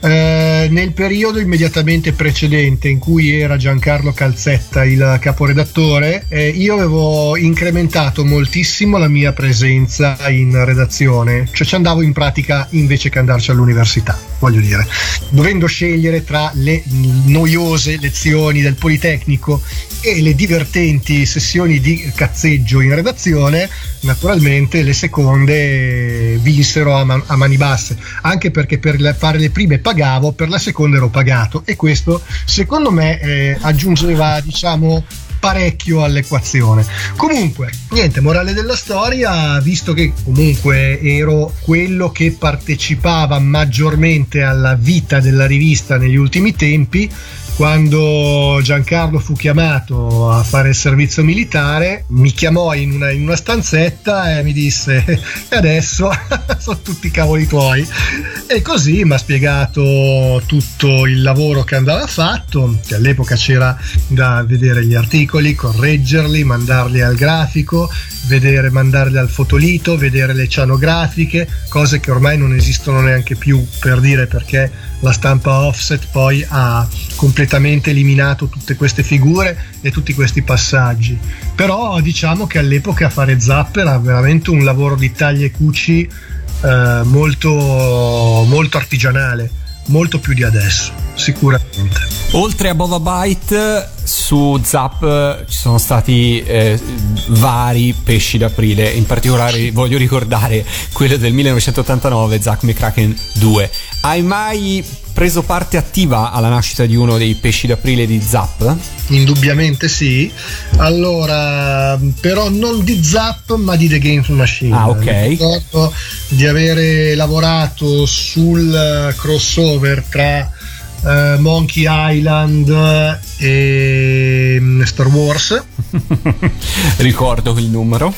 eh, nel periodo immediatamente precedente in cui era Giancarlo Calzetta il caporedattore, eh, io avevo incrementato moltissimo la mia presenza in redazione, cioè ci andavo in pratica invece che andarci all'università, voglio dire, dovendo scegliere tra le noiose lezioni del Politecnico e le divertenti sessioni di cazzeggio in redazione, naturalmente le seconde vinsero a, man- a mani basse, anche perché per le- fare le prime pagavo, per la seconda ero pagato. E questo secondo me eh, aggiungeva diciamo parecchio all'equazione. Comunque, niente, morale della storia, visto che comunque ero quello che partecipava maggiormente alla vita della rivista negli ultimi tempi, quando Giancarlo fu chiamato a fare il servizio militare, mi chiamò in una, in una stanzetta e mi disse: E adesso sono tutti cavoli tuoi. E così mi ha spiegato tutto il lavoro che andava fatto, che all'epoca c'era da vedere gli articoli, correggerli, mandarli al grafico, vedere, mandarli al fotolito, vedere le cianografiche, cose che ormai non esistono neanche più per dire perché la stampa offset poi ha completamente eliminato tutte queste figure e tutti questi passaggi. Però diciamo che all'epoca fare zap era veramente un lavoro di taglia e cuci eh, molto, molto artigianale, molto più di adesso, sicuramente. Oltre a Bova Byte, su Zap eh, ci sono stati eh, vari pesci d'aprile, in particolare voglio ricordare quello del 1989, Zack McCracken 2. Hai mai preso parte attiva alla nascita di uno dei pesci d'aprile di Zap? Indubbiamente sì. Allora, però non di Zap, ma di The Games Machine. Ah, ok. Mi ricordo di avere lavorato sul crossover tra eh, Monkey Island e mm, Star Wars. Ricordo il numero.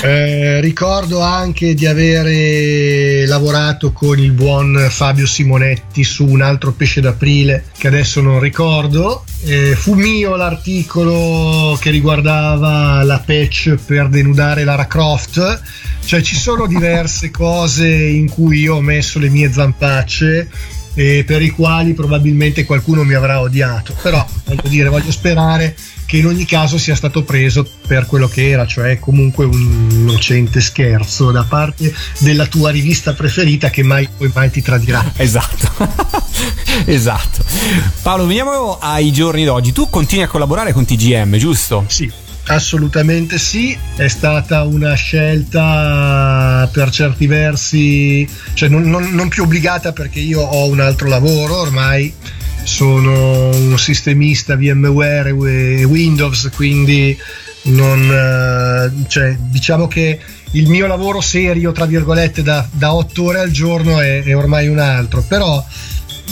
Eh, ricordo anche di avere lavorato con il buon Fabio Simonetti su un altro pesce d'aprile che adesso non ricordo. Eh, fu mio l'articolo che riguardava la patch per denudare Lara Croft. Cioè ci sono diverse cose in cui io ho messo le mie zampacce e per i quali probabilmente qualcuno mi avrà odiato. Però voglio dire, voglio sperare che in ogni caso sia stato preso per quello che era, cioè comunque un innocente scherzo da parte della tua rivista preferita che mai poi mai ti tradirà. Esatto. esatto. Paolo, veniamo ai giorni d'oggi. Tu continui a collaborare con TGM, giusto? Sì, assolutamente sì, è stata una scelta per certi versi, cioè non, non- non più obbligata perché io ho un altro lavoro ormai. Sono un sistemista VMware e Windows, quindi non, eh, cioè, diciamo che il mio lavoro serio, tra virgolette, da, da otto ore al giorno è, è ormai un altro, però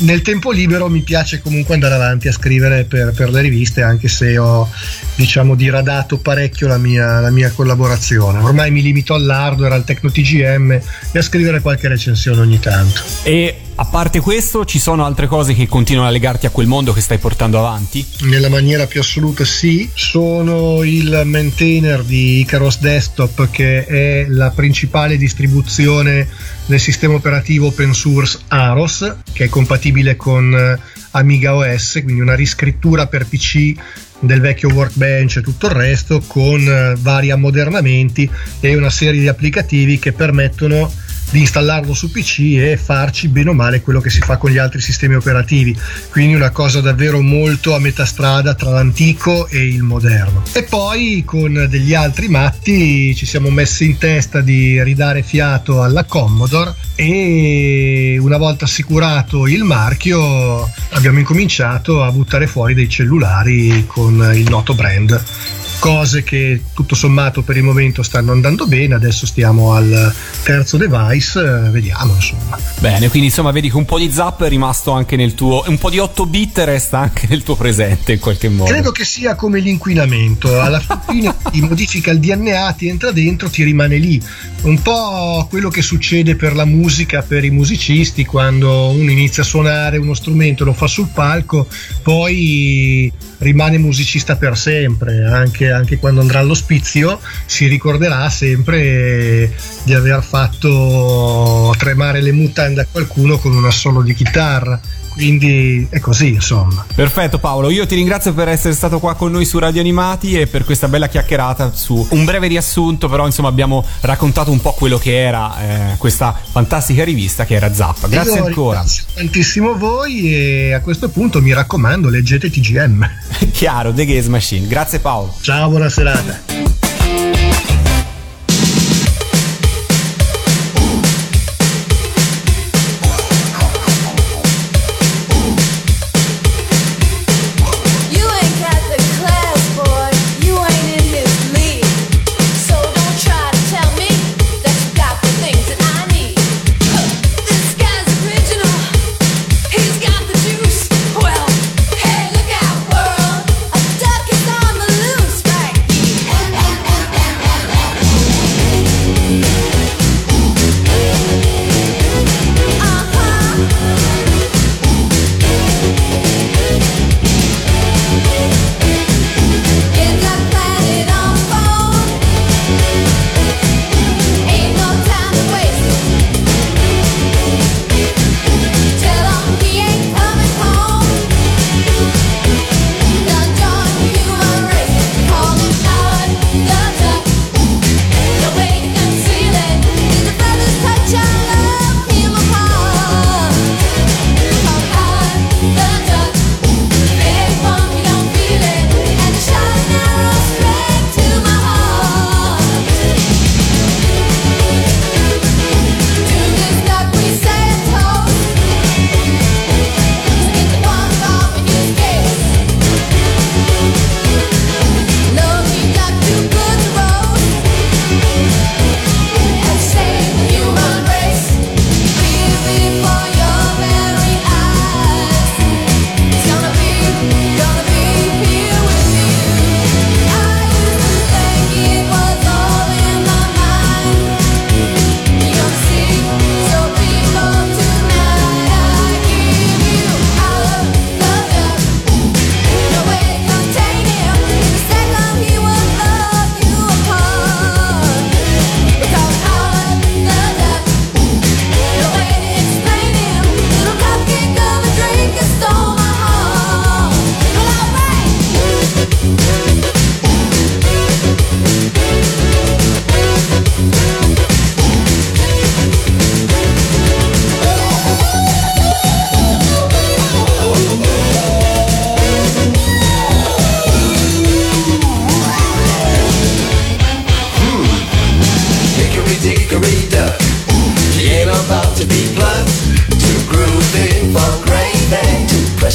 nel tempo libero mi piace comunque andare avanti a scrivere per, per le riviste, anche se ho diciamo diradato parecchio la mia, la mia collaborazione. Ormai mi limito all'hardware, al Tecno TGM e a scrivere qualche recensione ogni tanto. E a parte questo, ci sono altre cose che continuano a legarti a quel mondo che stai portando avanti? Nella maniera più assoluta sì, sono il maintainer di Icaros Desktop che è la principale distribuzione del sistema operativo open source Aros che è compatibile con eh, Amiga OS, quindi una riscrittura per PC del vecchio workbench e tutto il resto con eh, vari ammodernamenti e una serie di applicativi che permettono di installarlo su PC e farci bene o male quello che si fa con gli altri sistemi operativi. Quindi una cosa davvero molto a metà strada tra l'antico e il moderno. E poi con degli altri matti ci siamo messi in testa di ridare fiato alla Commodore e una volta assicurato il marchio abbiamo incominciato a buttare fuori dei cellulari con il noto brand cose che tutto sommato per il momento stanno andando bene adesso stiamo al terzo device eh, vediamo insomma Bene, quindi insomma vedi che un po' di zap è rimasto anche nel tuo... un po' di 8 bit resta anche nel tuo presente in qualche modo. credo che sia come l'inquinamento alla fine ti modifica il DNA ti entra dentro ti rimane lì un po' quello che succede per la musica per i musicisti quando uno inizia a suonare uno strumento lo fa sul palco poi rimane musicista per sempre anche, anche quando andrà all'ospizio si ricorderà sempre di aver fatto tremare le mutande a qualcuno con un assolo di chitarra quindi è così insomma Perfetto Paolo, io ti ringrazio per essere stato qua con noi su Radio Animati e per questa bella chiacchierata su un breve riassunto, però insomma abbiamo raccontato un po' quello che era eh, questa fantastica rivista che era Zappa. Grazie Io ancora. ringrazio tantissimo voi e a questo punto mi raccomando leggete TGM Chiaro, The Gaze Machine. Grazie Paolo. ciao buona serata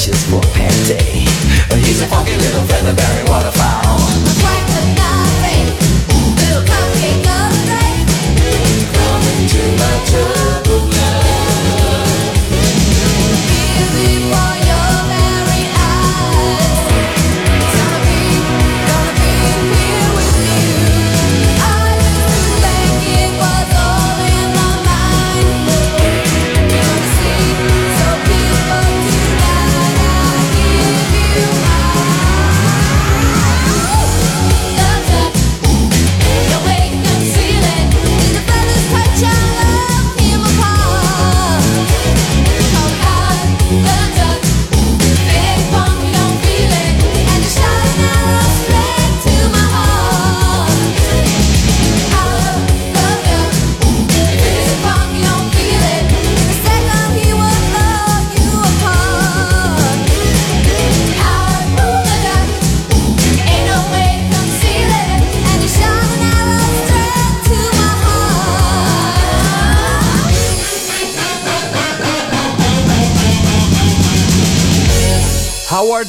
wishes for Panty. He's a funky little feather, very waterfowl.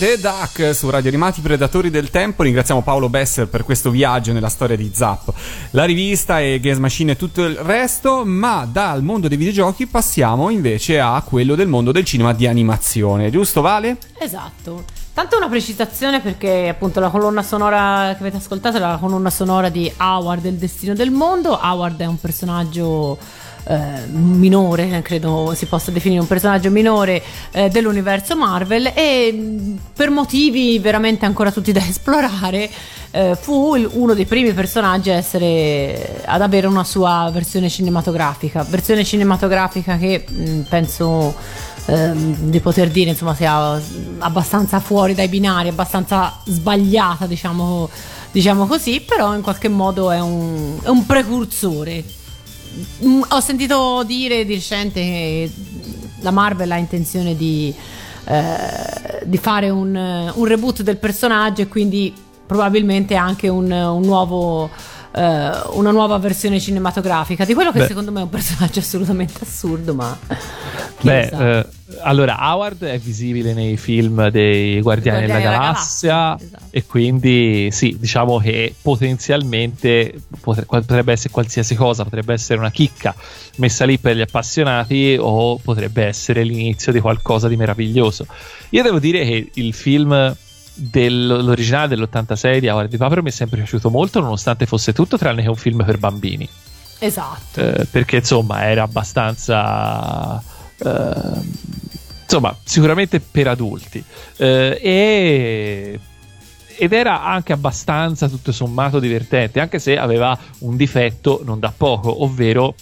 Howard e Duck su Radio Animati Predatori del Tempo. Ringraziamo Paolo Besser per questo viaggio nella storia di Zap, la rivista e Games Machine e tutto il resto. Ma dal mondo dei videogiochi passiamo invece a quello del mondo del cinema di animazione, giusto Vale? Esatto. Tanto una precisazione perché appunto la colonna sonora che avete ascoltato è la colonna sonora di Howard Il destino del mondo. Howard è un personaggio eh, minore, credo si possa definire un personaggio minore eh, dell'universo Marvel e mh, per motivi veramente ancora tutti da esplorare eh, fu il- uno dei primi personaggi essere ad avere una sua versione cinematografica, versione cinematografica che mh, penso ehm, di poter dire insomma sia abbastanza fuori dai binari, abbastanza sbagliata diciamo, diciamo così, però in qualche modo è un, è un precursore. Mm, Ho sentito dire di recente che la Marvel ha intenzione di, eh, di fare un, un reboot del personaggio e quindi probabilmente anche un, un nuovo, eh, una nuova versione cinematografica di quello che Beh. secondo me è un personaggio assolutamente assurdo, ma Beh, eh, allora Howard è visibile nei film dei Guardiani, Guardiani della della Galassia, Galassia, esatto. e quindi sì, diciamo che potenzialmente potre- potrebbe essere qualsiasi cosa, potrebbe essere una chicca messa lì per gli appassionati o potrebbe essere l'inizio di qualcosa di meraviglioso. Io devo dire che il film dell'originale dell'86 di Howard di Papero mi è sempre piaciuto molto nonostante fosse tutto tranne che un film per bambini esatto. eh, perché insomma era abbastanza eh, insomma sicuramente per adulti eh, e ed era anche abbastanza tutto sommato divertente anche se aveva un difetto non da poco ovvero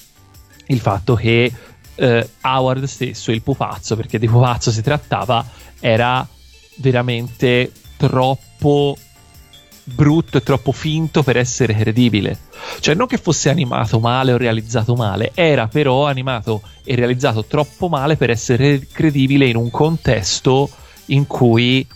il fatto che eh, Howard stesso il pupazzo perché di pupazzo si trattava era veramente troppo brutto e troppo finto per essere credibile. Cioè, non che fosse animato male o realizzato male, era però animato e realizzato troppo male per essere credibile in un contesto in cui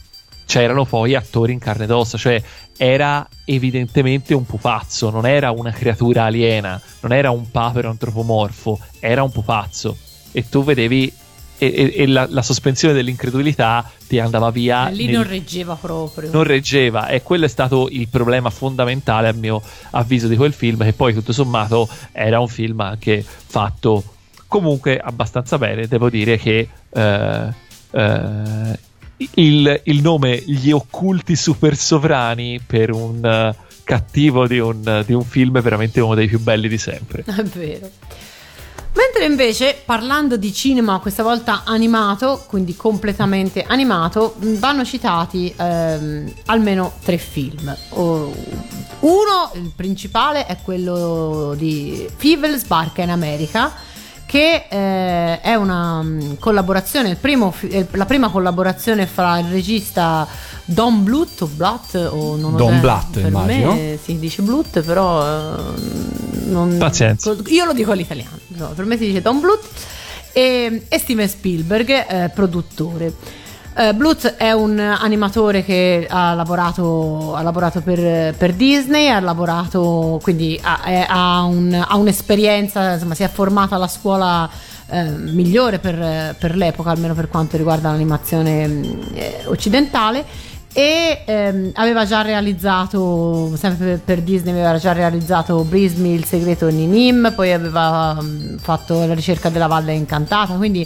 c'erano poi attori in carne ed ossa. Cioè, era evidentemente un pupazzo, non era una creatura aliena, non era un papero antropomorfo, era un pupazzo. E tu vedevi. E, e- la, la sospensione dell'incredulità ti andava via. Lì nel- non reggeva proprio. non reggeva e quello è stato il problema fondamentale a mio avviso di quel film che poi tutto sommato era un film anche fatto comunque abbastanza bene devo dire che eh, eh, il, il nome Gli occulti super sovrani per un eh, cattivo di un, di un film è veramente uno dei più belli di sempre È vero. Mentre invece, parlando di cinema, questa volta animato, quindi completamente animato, vanno citati ehm, almeno tre film. O- uno, il principale, è quello di Fievel Sbarca in America, che eh, è una mh, collaborazione, il primo la prima collaborazione fra il regista Don Bluth o Blatt o non Don per immagino. me si dice Bluth però eh, non, Pazienza. io lo dico all'italiano no, per me si dice Don Bluth e, e Steven Spielberg eh, produttore eh, Bluth è un animatore che ha lavorato, ha lavorato per, per Disney, ha lavorato quindi ha, è- ha un- ha un'esperienza, insomma, si è formato alla scuola eh, migliore per, per l'epoca, almeno per quanto riguarda l'animazione eh, occidentale. E ehm, aveva già realizzato, sempre per, Disney, aveva già realizzato Brismi, il segreto di Nim, poi aveva mh, fatto la ricerca della Valle Incantata, quindi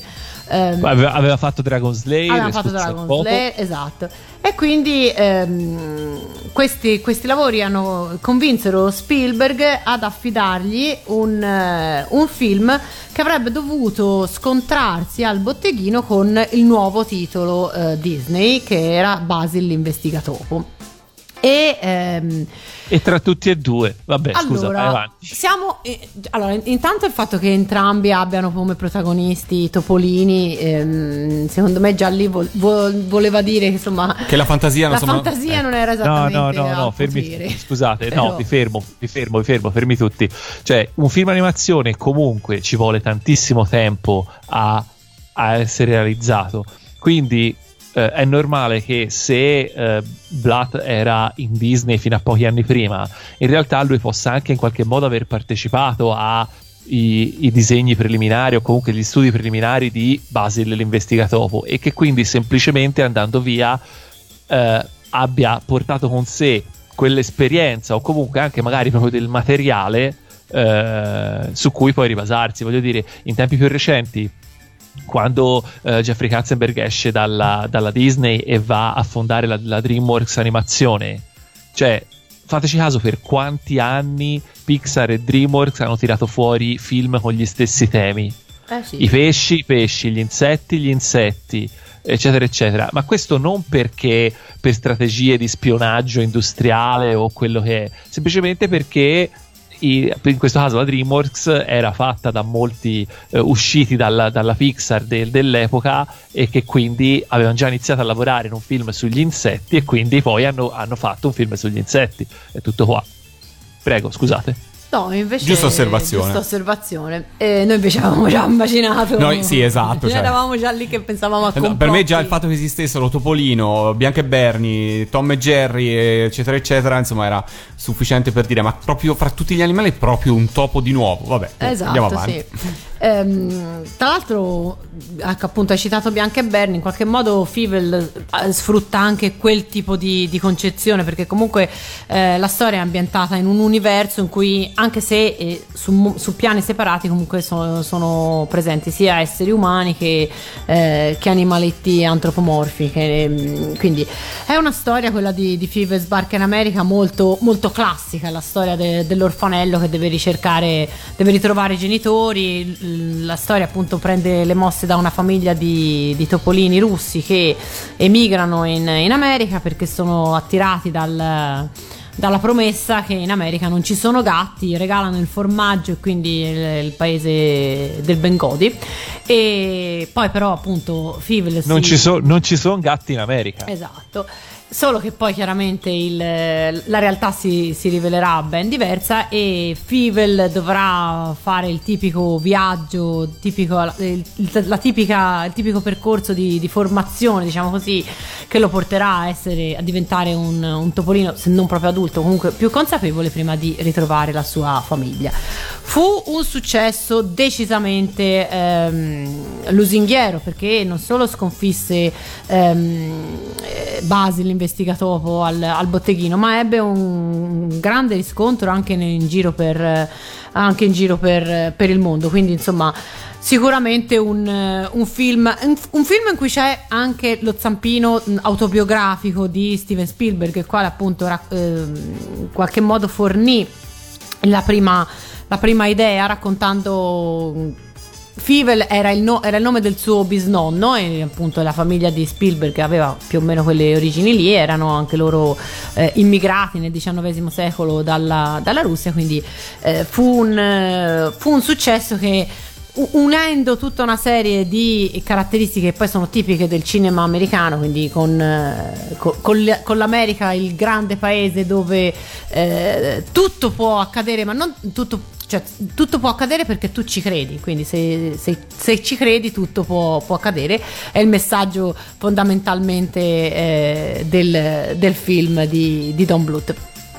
ehm, aveva, aveva fatto Dragon Slayer aveva fatto Dragon. Slayer, esatto. E quindi ehm, questi, questi lavori hanno, convinsero Spielberg ad affidargli un, eh, un film che avrebbe dovuto scontrarsi al botteghino con il nuovo titolo eh, Disney che era Basil l'investigatopo. E ehm, e tra tutti e due vabbè scusa vai allora, avanti siamo. eh, allora, in- intanto il fatto che entrambi abbiano come protagonisti i Topolini, ehm, secondo me già lì vol- vol- voleva dire che insomma. Che la fantasia, la insomma, fantasia eh. non era No, esattamente. no, no, no, al fermi, scusate, no, Però- vi fermo, vi fermo, vi fermo, fermi tutti. Cioè, un film animazione comunque ci vuole tantissimo tempo a, a essere realizzato. Quindi eh, è normale che se eh, Blatt era in Disney fino a pochi anni prima, in realtà lui possa anche in qualche modo aver partecipato a i, i disegni preliminari o comunque gli studi preliminari di Basil l'investigatopo e che quindi semplicemente andando via eh, abbia portato con sé quell'esperienza o comunque anche magari proprio del materiale eh, su cui poi ribasarsi. Voglio dire, in tempi più recenti, quando eh, Jeffrey Katzenberg esce dalla, dalla Disney e va a fondare la, la DreamWorks Animazione, cioè fateci caso per quanti anni Pixar e DreamWorks hanno tirato fuori film con gli stessi temi. Eh sì. I pesci, i pesci, gli insetti, gli insetti, eccetera, eccetera. Ma questo non perché per strategie di spionaggio industriale o quello che è, semplicemente perché in questo caso la DreamWorks era fatta da molti eh, usciti dalla, dalla Pixar del- dell'epoca e che quindi avevano già iniziato a lavorare in un film sugli insetti e quindi poi hanno, hanno fatto un film sugli insetti. È tutto qua. Prego, scusate. No, invece. Giusta osservazione. Giusta osservazione. Eh, noi invece avevamo già immaginato. Noi- sì, esatto, cioè. Eravamo già lì che pensavamo a Eh no, complotti. per me già il fatto che esistessero Topolino, Bianca e Bernie, Tom e Jerry, eccetera, eccetera, insomma, era sufficiente per dire, ma proprio fra tutti gli animali è proprio un topo di nuovo. Vabbè, andiamo Esatto, avanti. sì. Ehm, tra l'altro, ecco, appunto, hai citato Bianca e Bernie. In qualche modo, Fivel eh, sfrutta anche quel tipo di, di concezione perché, comunque, eh, la storia è ambientata in un universo in cui, anche se eh, su, su piani separati, comunque sono, sono presenti sia esseri umani che, eh, che animaletti antropomorfi. che, mm, quindi, è una storia, quella di, di Fivel sbarca in America, molto, molto classica. La storia de- dell'orfanello che deve ricercare, deve ritrovare i genitori. La storia, appunto, prende le mosse da una famiglia di, di topolini russi che emigrano in, in America perché sono attirati dal dalla promessa che in America non ci sono gatti, regalano il formaggio e quindi il, il paese del Bengodi. E poi però appunto Fivel Non si- ci, so- non ci sono gatti in America. Esatto. Solo che poi chiaramente il- la realtà si, si rivelerà ben diversa e Fivel dovrà fare il tipico viaggio, tipico, il, tipica, il tipico percorso di, di formazione, diciamo così, che lo porterà a, essere, a diventare un, un topolino, se non proprio adulto, comunque più consapevole prima di ritrovare la sua famiglia. Fu un successo decisamente ehm, lusinghiero perché non solo sconfisse ehm, eh, Basil l'investigatopo al, al botteghino, ma ebbe un grande riscontro anche in giro per, eh, anche in giro per, per il mondo. Quindi, insomma, sicuramente un, eh, un film, un, film in cui c'è anche lo zampino mh, autobiografico di Steven Spielberg, il quale appunto ehm, in qualche modo fornì la prima, la prima idea raccontando Fivel era il, no- era il nome del suo bisnonno e appunto la famiglia di Spielberg aveva più o meno quelle origini lì, erano anche loro eh, immigrati nel XIX secolo dalla, dalla Russia, quindi eh, fu, un, eh, fu un successo che unendo tutta una serie di caratteristiche che poi sono tipiche del cinema americano, quindi con, eh, co- con con l'America il grande paese dove eh, tutto può accadere, ma non tutto, cioè, tutto può accadere perché tu ci credi, quindi se, se- se ci credi tutto può, può accadere, è il messaggio fondamentalmente eh, del, del film di, di Don Bluth.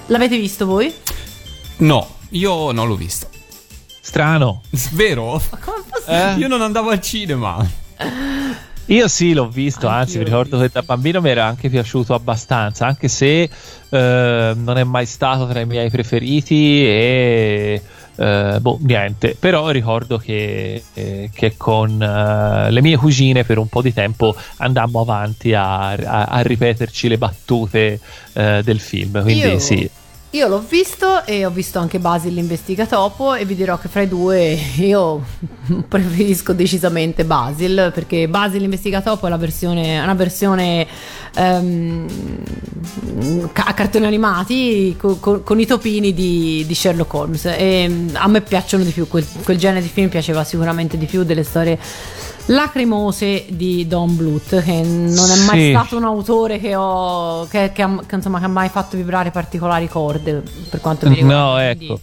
L'avete visto voi? No, io non l'ho visto. Strano. Vero? Come possibile? Eh? Io non andavo al cinema. Io sì, l'ho visto, anzi Anch'io mi l'ho ricordo che da bambino mi era anche piaciuto abbastanza, anche se eh, non è mai stato tra i miei preferiti e eh, boh, niente, però ricordo che, eh, che con eh, le mie cugine per un po' di tempo andammo avanti a, a- a ripeterci le battute eh, del film, quindi Io- sì. Io l'ho visto e ho visto anche Basil l'investigatopo e vi dirò che fra i due io preferisco decisamente Basil perché Basil l'investigatopo è versione, una versione ca- a cartoni animati co- co- con i topini di, di Sherlock Holmes. E mm, a me piacciono di più, quel, quel genere di film piaceva sicuramente di più delle storie lacrimose di Don Bluth che non è mai Sì. stato un autore che ho che, che ha, che, insomma, che ha mai fatto vibrare particolari corde per quanto mi riguarda No, quindi- ecco.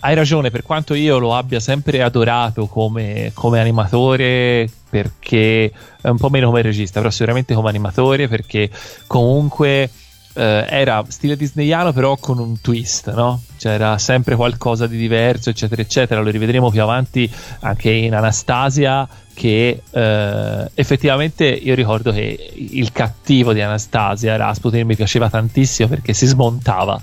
Hai ragione, per quanto io lo abbia sempre adorato come, come animatore, perché è un po' meno come regista, però sicuramente come animatore, perché comunque eh, era stile disneyano però con un twist, no? C'era sempre qualcosa di diverso, eccetera, eccetera. Lo rivedremo più avanti anche in Anastasia, che eh, effettivamente io ricordo che il cattivo di Anastasia, Rasputin, mi piaceva tantissimo perché si smontava.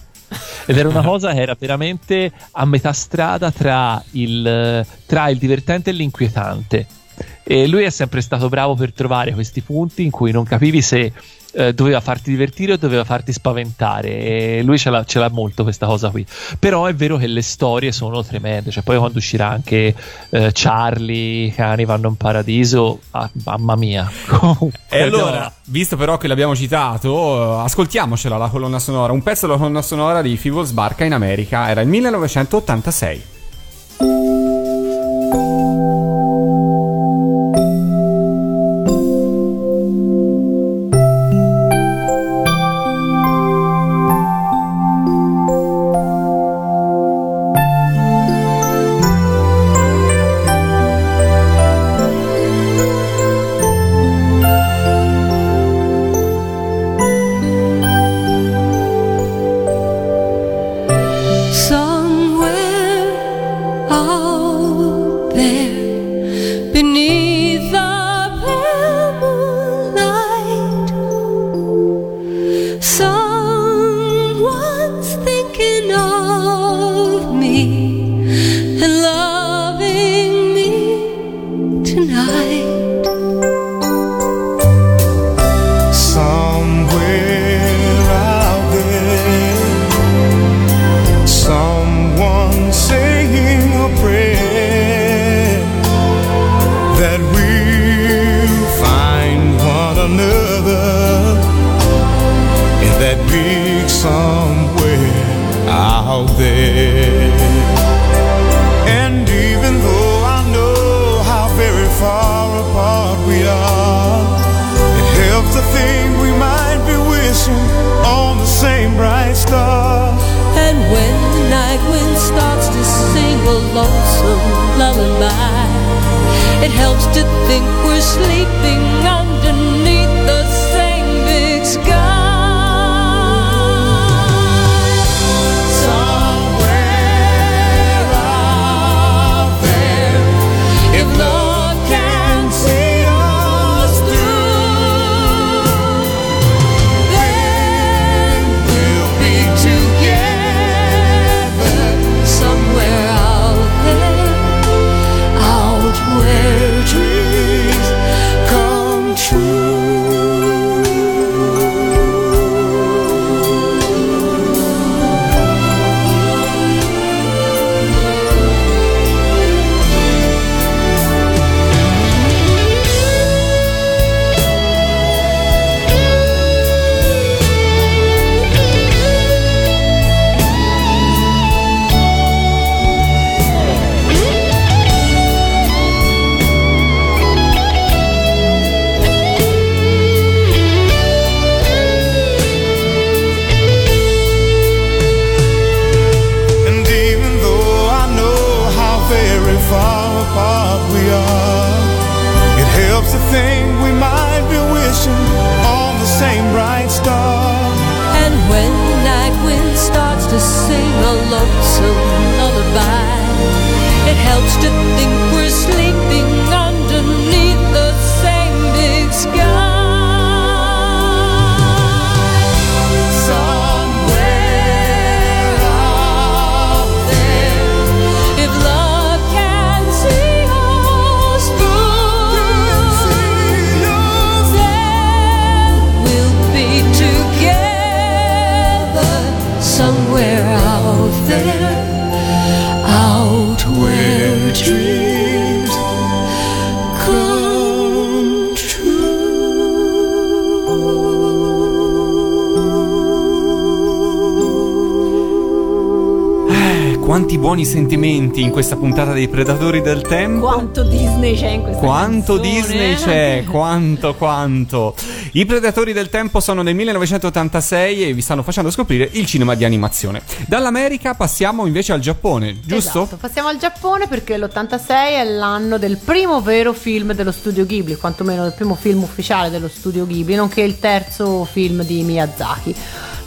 Ed era una cosa che era veramente a metà strada tra il, tra il divertente e l'inquietante. E lui è sempre stato bravo per trovare questi punti in cui non capivi se eh, doveva farti divertire o doveva farti spaventare. E lui ce l'ha, ce l'ha molto questa cosa qui. Però è vero che le storie sono tremende. Cioè, poi quando uscirà anche eh, Charlie, i cani vanno in paradiso, ah, mamma mia. E allora, no. visto però che l'abbiamo citato, eh, ascoltiamocela la colonna sonora. Un pezzo della colonna sonora di Fivol Sbarca in America era il 1986. Quanti buoni sentimenti in questa puntata dei Predatori del Tempo. Quanto Disney c'è in questa Quanto canzone, Disney eh? c'è, quanto, quanto. I Predatori del Tempo sono nel 1986 e vi stanno facendo scoprire il cinema di animazione. Dall'America passiamo invece al Giappone, giusto? Esatto, passiamo al Giappone perché l'86 è l'anno del primo vero film dello studio Ghibli, quantomeno il primo film ufficiale dello studio Ghibli, nonché il terzo film di Miyazaki.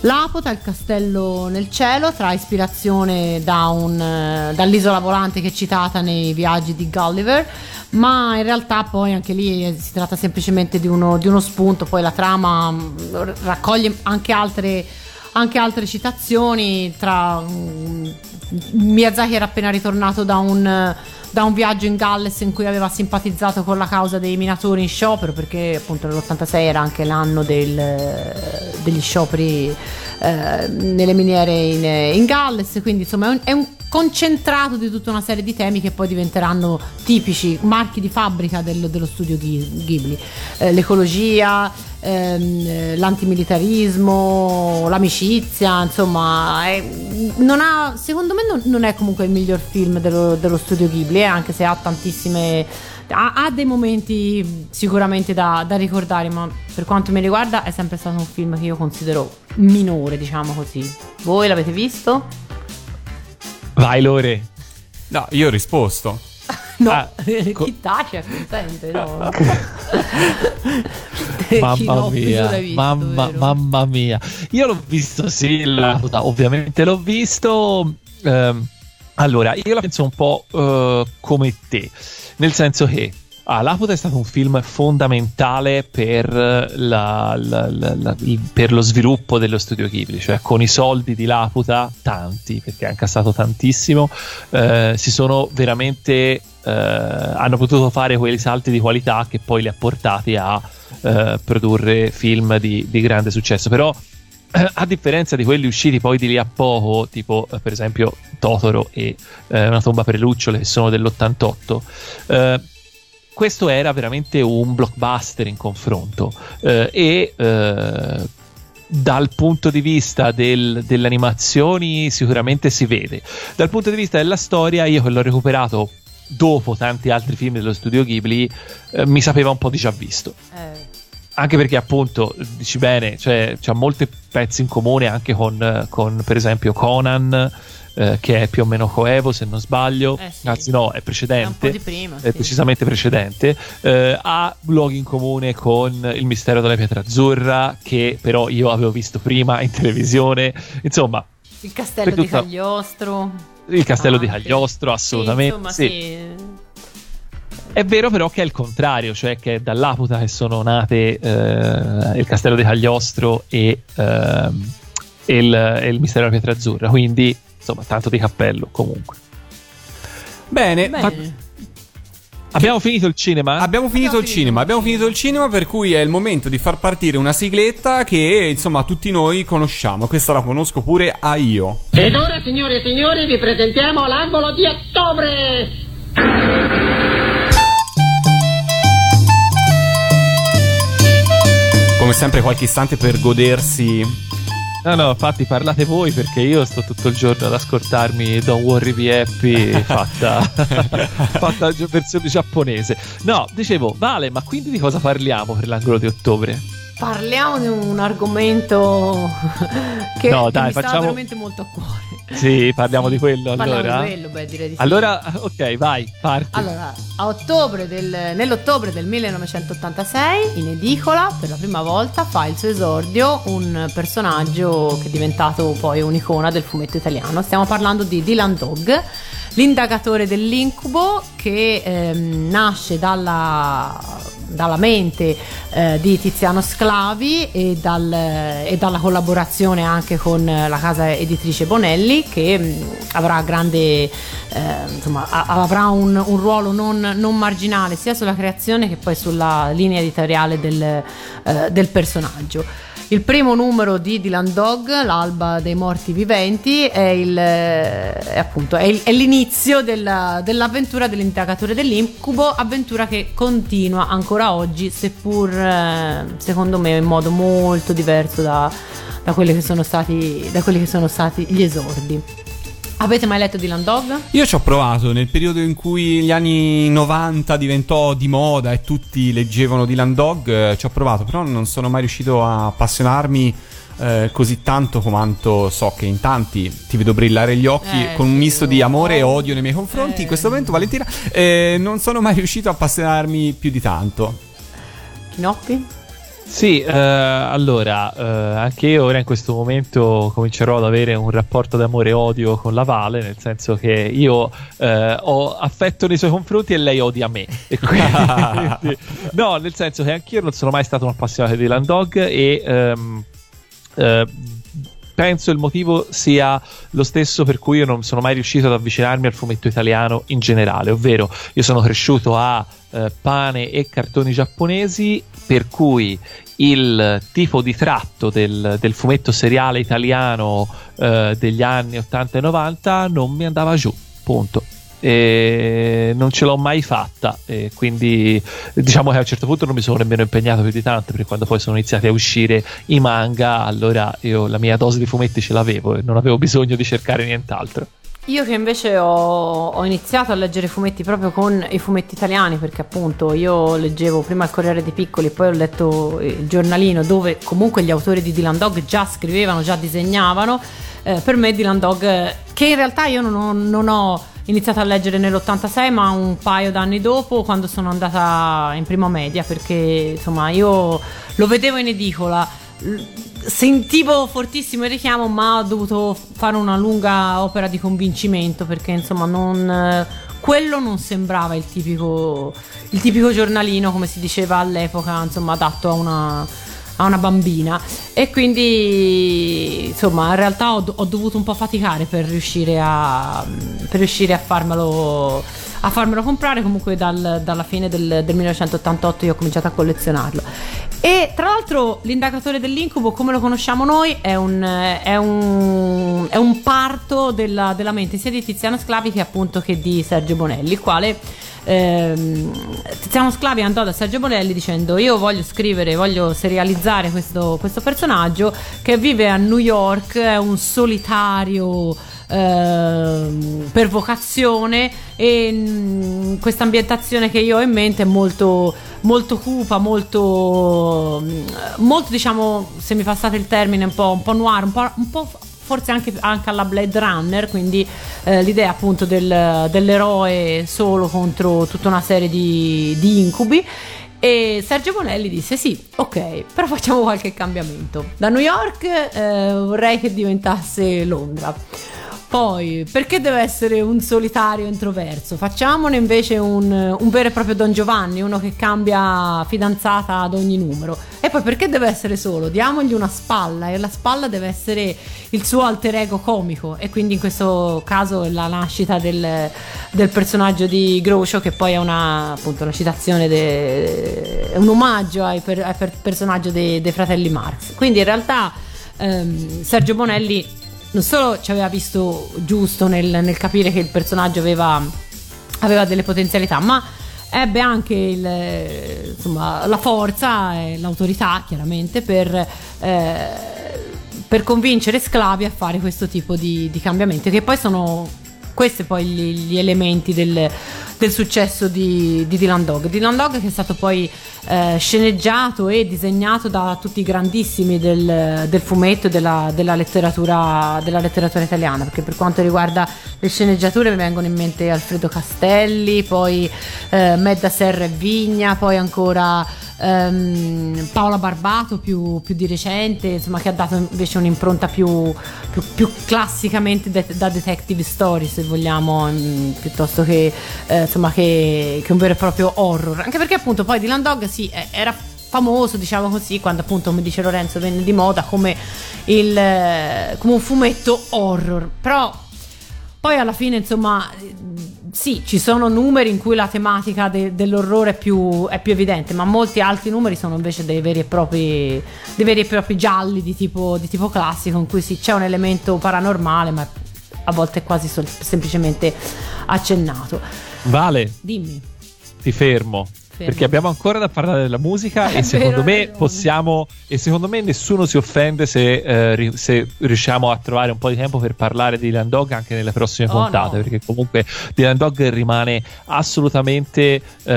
L'Apota, il castello nel cielo, trae ispirazione da un, eh, dall'isola volante che è citata nei viaggi di Gulliver, ma in realtà poi anche lì eh, si tratta semplicemente di uno, di uno spunto, poi la trama mh, raccoglie anche altre, anche altre citazioni, tra mh, Miyazaki era appena ritornato da un da un viaggio in Galles in cui aveva simpatizzato con la causa dei minatori in sciopero perché appunto nell'86 era anche l'anno del- degli scioperi eh, nelle miniere in, in Galles quindi insomma è un, è un concentrato di tutta una serie di temi che poi diventeranno tipici marchi di fabbrica del- dello studio Ghi- Ghibli. Eh, l'ecologia ehm, eh, l'antimilitarismo l'amicizia insomma è- ha, secondo me non, non è comunque il miglior film dello, dello studio Ghibli eh, anche se ha tantissime ha, ha dei momenti sicuramente da, da ricordare ma per quanto mi riguarda è sempre stato un film che io considero minore diciamo così voi l'avete visto? Vai Lore. No, io ho risposto. no Ah, co- chi tace no Chi Mamma no, tu mia, visto, mamma, vero? mamma mia. Io l'ho visto, sì, la- ovviamente l'ho visto. ehm, allora, io la penso un po' eh, come te, nel senso che ah, Laputa è stato un film fondamentale per, la- la- la- per lo sviluppo dello studio Ghibli, cioè con i soldi di Laputa, tanti, perché ha incassato tantissimo, eh, si sono veramente eh, hanno potuto fare quei salti di qualità che poi li ha portati a eh, produrre film di, di grande successo. Però, a differenza di quelli usciti poi di lì a poco, tipo eh, per esempio Totoro e eh, Una tomba per le lucciole, che sono dell'88, eh, questo era veramente un blockbuster in confronto. eh, e eh, dal punto di vista del- delle animazioni sicuramente si vede. Dal punto di vista della storia, io che l'ho recuperato dopo tanti altri film dello studio Ghibli, eh, mi sapeva un po' di già visto. Eh, Anche perché, appunto, dici bene, cioè, c'ha molti pezzi in comune anche con, con, per esempio, Conan, eh, che è più o meno coevo, se non sbaglio. Eh sì. Anzi, no, è è precedente. di prima è sì. decisamente precedente. Eh, ha luoghi in comune con Il mistero della pietra azzurra, che però io avevo visto prima in televisione. Insomma, il castello per di tutta- Cagliostro il castello di Anche. Cagliostro, assolutamente. sì. insomma, sì. È vero però che è il contrario, cioè che è dall'Aputa che sono nate eh, il castello di Cagliostro e, ehm, e il, il mistero della pietra azzurra, quindi insomma tanto di cappello comunque. Bene, Bene. fa- Abbiamo finito il cinema? abbiamo finito il finito cinema. Abbiamo finito il cinema, per cui è il momento di far partire una sigletta che insomma tutti noi conosciamo. Questa la conosco pure a io. Ed ora, signore e signori, vi presentiamo l'angolo di ottobre! Come sempre, qualche istante per godersi. No, no, infatti parlate voi perché io sto tutto il giorno ad ascoltarmi Don't Worry Be Happy fatta, fatta versione giapponese. No, dicevo, Vale, ma quindi di cosa parliamo per l'angolo di ottobre? Parliamo di un argomento che, No, che dai, mi sta facciamo- veramente molto a cuore. Sì, parliamo di quello Parliamo allora. di quello, beh, direi di sì. Allora, ok, vai, parti. Allora, a ottobre del- nell'ottobre del 1986, in edicola, per la prima volta fa il suo esordio un personaggio che è diventato poi un'icona del fumetto italiano. Stiamo parlando di Dylan Dog, l'indagatore dell'incubo che ehm, nasce dalla, dalla mente eh, di Tiziano Sclavi e, dal- e dalla collaborazione anche con la casa editrice Bonelli che mh, avrà grande eh, insomma a- avrà un, un ruolo non, non marginale sia sulla creazione che poi sulla linea editoriale del, eh, del personaggio. Il primo numero di Dylan Dog, l'alba dei morti viventi, è, il, eh, è appunto è il- è l'inizio della- dell'avventura dell'indagatore dell'incubo, avventura che continua ancora oggi, seppur eh, secondo me in modo molto diverso da, da che stati, da quelli che sono stati gli esordi. Avete mai letto Dylan Dog? Io ci ho provato nel periodo in cui gli anni 90 diventò di moda e tutti leggevano Dylan Dog, eh, ci ho provato, però non sono mai riuscito a appassionarmi eh, così tanto quanto so che in tanti ti vedo brillare gli occhi Eh, con un misto di amore e odio nei miei confronti. Eh. In questo momento, Valentina, eh, non sono mai riuscito a appassionarmi più di tanto. Chinoppi? Sì, eh, allora, eh, anche io ora in questo momento comincerò ad avere un rapporto d'amore e odio con la Vale, nel senso che io eh, ho affetto nei suoi confronti e lei odia me. E quindi- no, nel senso che anch'io non sono mai stato un appassionato di Land Dog e ehm, eh, penso il motivo sia lo stesso per cui io non sono mai riuscito ad avvicinarmi al fumetto italiano in generale, ovvero io sono cresciuto a eh, pane e cartoni giapponesi, per cui il tipo di tratto del, del fumetto seriale italiano eh, degli anni 80 e 90 non mi andava giù, punto. E non ce l'ho mai fatta e quindi diciamo che a un certo punto non mi sono nemmeno impegnato più di tanto perché quando poi sono iniziati a uscire i manga allora io la mia dose di fumetti ce l'avevo e non avevo bisogno di cercare nient'altro Io che invece ho, ho iniziato a leggere fumetti proprio con i fumetti italiani, perché appunto io leggevo prima il Corriere dei Piccoli, poi ho letto il giornalino dove comunque gli autori di Dylan Dog già scrivevano, già disegnavano. Eh, per me Dylan Dog, che in realtà io non ho, non ho iniziato a leggere nell'86, ma un paio d'anni dopo, quando sono andata in prima media, perché insomma io lo vedevo in edicola. Sentivo fortissimo il richiamo, ma ho dovuto fare una lunga opera di convincimento perché insomma non, quello non sembrava il tipico, il tipico giornalino, come si diceva all'epoca, insomma, adatto a una, a una bambina. E quindi insomma, in realtà ho, ho dovuto un po' faticare per riuscire a, per riuscire a farmelo a farmelo comprare comunque dal- dalla fine del, del 1988 io ho cominciato a collezionarlo e tra l'altro l'indagatore dell'incubo come lo conosciamo noi è un, è un, è un parto della, della mente sia di Tiziano Sclavi che appunto che di Sergio Bonelli il quale ehm, Tiziano Sclavi andò da Sergio Bonelli dicendo io voglio scrivere voglio serializzare questo, questo personaggio che vive a New York è un solitario ehm, per vocazione e mm, questa ambientazione che io ho in mente è molto molto cupa molto mm, molto diciamo se mi passate il termine un po', un po noir un po', un po' forse anche, anche alla Blade Runner quindi eh, l'idea appunto del- dell'eroe solo contro tutta una serie di, di incubi e Sergio Bonelli disse sì, ok, però facciamo qualche cambiamento. Da New York eh, vorrei che diventasse Londra. Poi, perché deve essere un solitario introverso? Facciamone invece un, un vero e proprio Don Giovanni, uno che cambia fidanzata ad ogni numero. E poi perché deve essere solo? Diamogli una spalla e la spalla deve essere il suo alter ego comico. E quindi in questo caso è la nascita del, del personaggio di Groucho, che poi è una, appunto, una citazione, de- un omaggio ai, per- per- personaggio dei, dei fratelli Marx. Quindi in realtà ehm, Sergio Bonelli non solo ci aveva visto giusto nel, nel capire che il personaggio aveva, aveva delle potenzialità, ma ebbe anche il, insomma, la forza e l'autorità, chiaramente, per, eh, per convincere Sclavi a fare questo tipo di, di cambiamenti, che poi sono questi poi gli, gli elementi del, del successo di, di Dylan Dog. Dylan Dog che è stato poi eh, sceneggiato e disegnato da tutti i grandissimi del, del fumetto e della, della letteratura, della letteratura italiana, perché per quanto riguarda le sceneggiature mi vengono in mente Alfredo Castelli, poi eh, Medda Serra e Vigna, poi ancora ehm, Paola Barbato più, più di recente, insomma che ha dato invece un'impronta più, più, più classicamente de- da detective story se vogliamo, mm, piuttosto che, eh, insomma, che, che un vero e proprio horror. Anche perché appunto poi Dylan Dog sì, era famoso, diciamo così, quando appunto, come dice Lorenzo, venne di moda come, il, eh, come un fumetto horror. Però poi alla fine, insomma, sì, ci sono numeri in cui la tematica de- dell'orrore è più, è più evidente, ma molti altri numeri sono invece dei veri e propri, veri e propri gialli di tipo, di tipo classico, in cui sì, c'è un elemento paranormale, ma a volte è quasi sol- semplicemente accennato. Vale, Dimmi. ti fermo. Perché abbiamo ancora da parlare della musica e secondo me ragione. possiamo e secondo me nessuno si offende se, eh, ri- se riusciamo a trovare un po' di tempo per parlare di Dylan Dog anche nelle prossime Oh, puntate no. perché comunque Dylan Dog rimane assolutamente eh,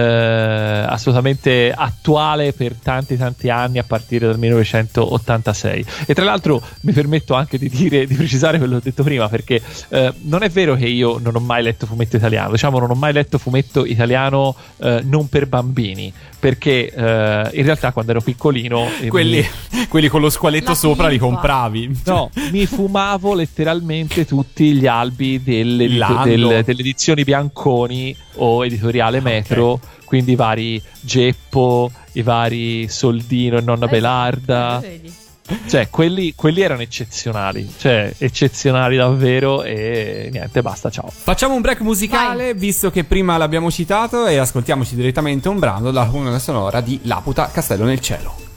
assolutamente attuale per tanti tanti anni a partire dal 1986 e tra l'altro mi permetto anche di dire di precisare quello che ho detto prima perché eh, non è vero che io non ho mai letto fumetto italiano diciamo non ho mai letto fumetto italiano eh, non per bambini bambini, perché eh, in realtà quando ero piccolino... eh, Quelli, mi- quelli con lo squaletto La sopra li compravi. No, mi fumavo letteralmente tutti gli albi delle, del- delle edizioni Bianconi o editoriale Metro, quindi i vari Geppo, i vari Soldino e Nonna Eh, Belarda. vedi. Cioè, quelli, quelli erano eccezionali, cioè eccezionali davvero e niente, basta, ciao. Facciamo un break musicale, visto che prima l'abbiamo citato, e ascoltiamoci direttamente un brano dalla colonna sonora di Laputa Castello nel Cielo.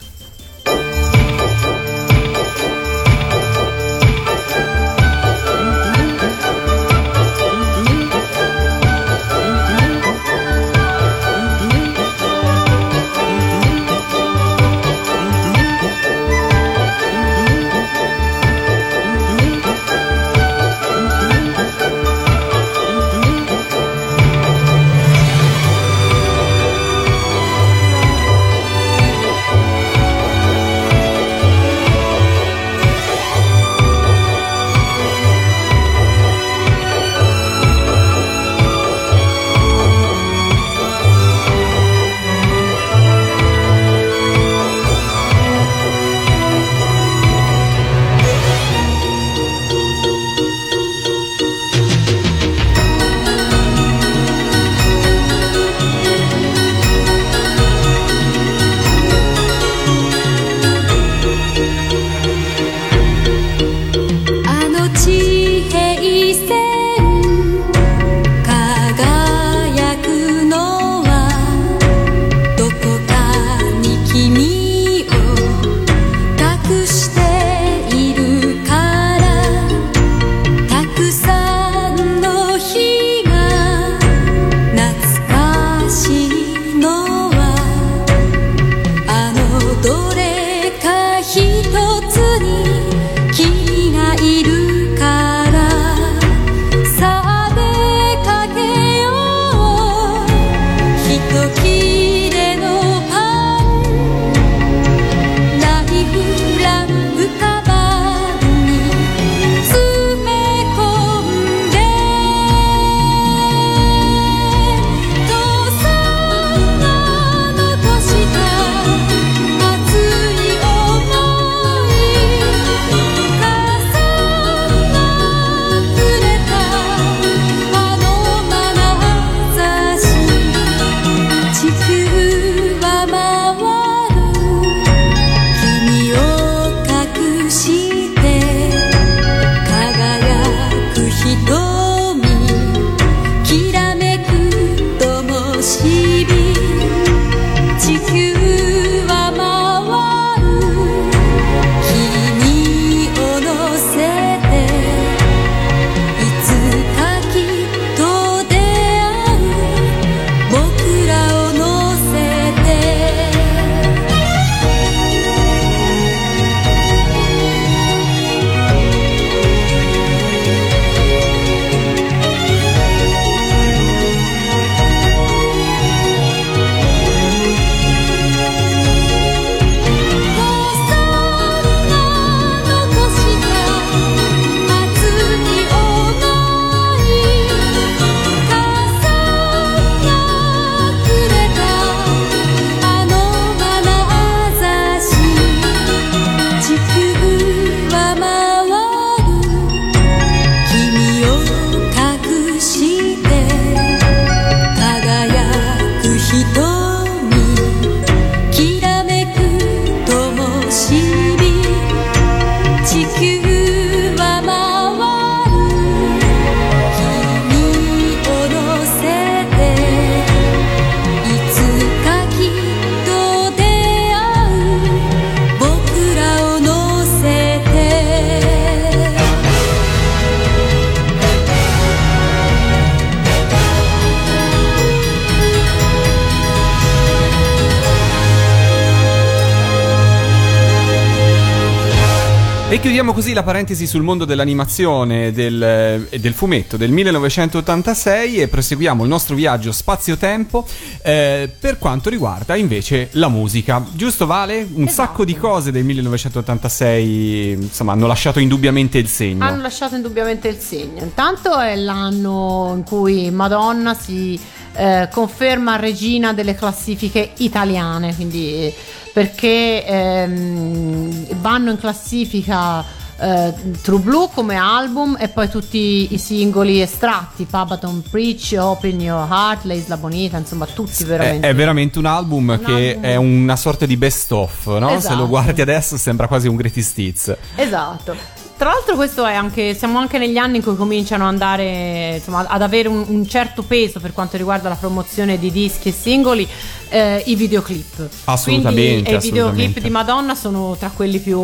Sul mondo dell'animazione e del, e del fumetto del 1986 e proseguiamo il nostro viaggio spazio-tempo eh, per quanto riguarda invece la musica. Giusto Vale? Un Esatto. sacco di cose del 1986 insomma hanno lasciato indubbiamente il segno. Hanno lasciato indubbiamente il segno. Intanto è l'anno in cui Madonna si eh, conferma regina delle classifiche italiane, quindi eh, perché ehm, vanno in classifica eh, True Blue come album e poi tutti i singoli estratti, Pabaton Preach, Open Your Heart, La Isla Bonita, insomma tutti È, veramente. è veramente un album che album- è una sorta di best of, no? Se Esatto. lo guardi adesso sembra quasi un greatest hits. Esatto. Tra l'altro questo è anche, siamo anche negli anni in cui cominciano ad andare, insomma, ad avere un, un certo peso per quanto riguarda la promozione di dischi e singoli, eh, i videoclip. Assolutamente, Quindi, e i videoclip assolutamente. di Madonna sono tra quelli più,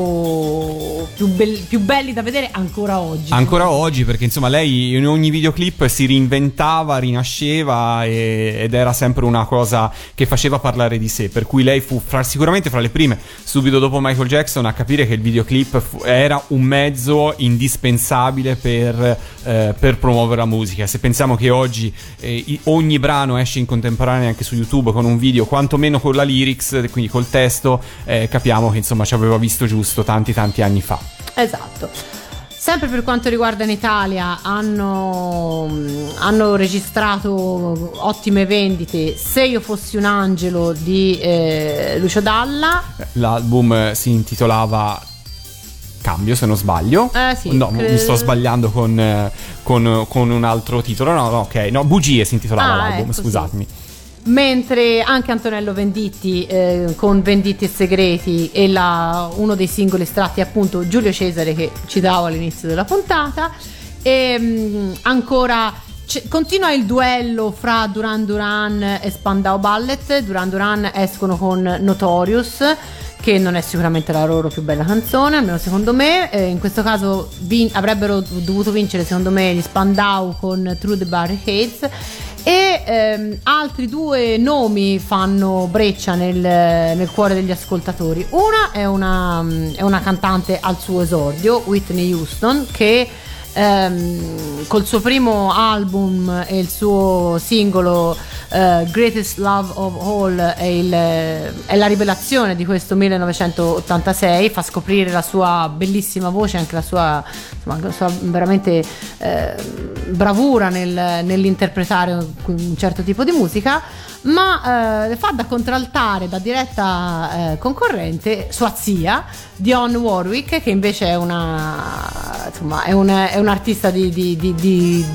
più, bel- più belli da vedere ancora oggi. Ancora oggi, perché insomma lei in ogni videoclip si reinventava, rinasceva e- ed era sempre una cosa che faceva parlare di sé. Per cui lei fu fra- sicuramente fra le prime, subito dopo Michael Jackson, a capire che il videoclip fu- era un mezzo indispensabile per, eh, per promuovere la musica. Se pensiamo che oggi eh, ogni brano esce in contemporanea anche su YouTube con un video, quantomeno con la lyrics, quindi col testo, eh, capiamo che insomma ci aveva visto giusto tanti tanti anni fa. Esatto. Sempre per quanto riguarda in Italia, hanno, hanno registrato ottime vendite. Se io fossi un angelo di eh, Lucio Dalla, L'album eh, si intitolava Cambio, se non sbaglio. Eh, sì, no, cre- mi sto sbagliando con, eh, con- con un altro titolo. No, no, ok. No, Bugie si intitolava Ah, l'album, ecco, sì. scusatemi. mentre anche Antonello Venditti eh, con Venditti e Segreti e la- uno dei singoli estratti appunto Giulio Cesare che citavo all'inizio della puntata e mh, ancora c- continua il duello fra Duran Duran e Spandau Ballet Duran Duran escono con Notorious che non è sicuramente la loro più bella canzone, almeno secondo me. Eh, in questo caso vin- avrebbero dovuto vincere, secondo me, gli Spandau con Through the Barricades. E ehm, altri due nomi fanno breccia nel, nel cuore degli ascoltatori. Una è una, mm, è una cantante al suo esordio, Whitney Houston, che ehm, col suo primo album e il suo singolo eh, Greatest Love of All è, il- è la rivelazione di questo 1986, fa scoprire la sua bellissima voce, anche la sua, la sua veramente eh, bravura nel- nell'interpretare un certo tipo di musica, ma eh, fa da contraltare, da diretta eh, concorrente sua zia, Dionne Warwick, che invece è una insomma è, un- è un'artista di, di- di- di-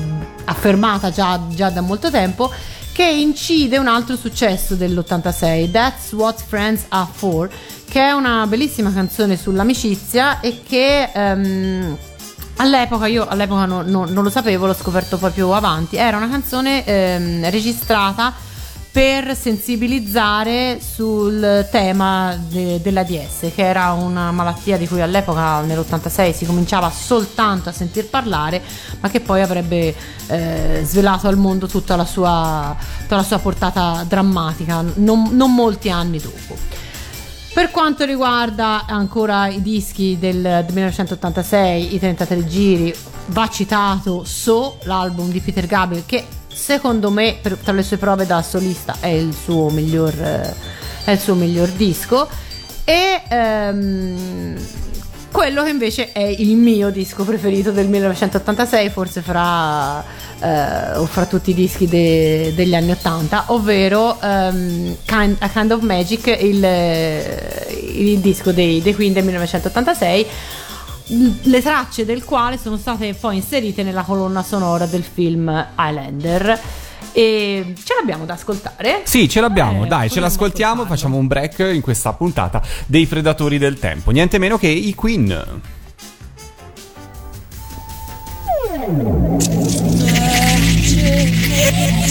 affermata già, già da molto tempo che incide un altro successo dell'86 That's What Friends Are For che è una bellissima canzone sull'amicizia e che ehm, all'epoca io all'epoca no- no- non lo sapevo l'ho scoperto poi più avanti era una canzone ehm, registrata per sensibilizzare sul tema de- dell'ADS, che era una malattia di cui all'epoca, nell'86, si cominciava soltanto a sentir parlare, ma che poi avrebbe eh, svelato al mondo tutta la sua, tutta la sua portata drammatica, non, non molti anni dopo. Per quanto riguarda ancora i dischi del, del 1986, i 33 giri, va citato So, l'album di Peter Gabriel, che secondo me per- tra le sue prove da solista è il suo miglior, eh, è il suo miglior disco. E ehm, quello che invece è il mio disco preferito del 1986, forse fra, eh, fra tutti i dischi de- degli anni 80, ovvero ehm, kind, A Kind of Magic, il, il disco dei, dei Queen del 1986 le tracce del quale sono state poi inserite nella colonna sonora del film Highlander e ce l'abbiamo da ascoltare Sì, ce l'abbiamo, Eh, dai, ce l'ascoltiamo, ascoltarlo. facciamo un break in questa puntata dei Predatori del Tempo. Niente meno che i Queen. Magic.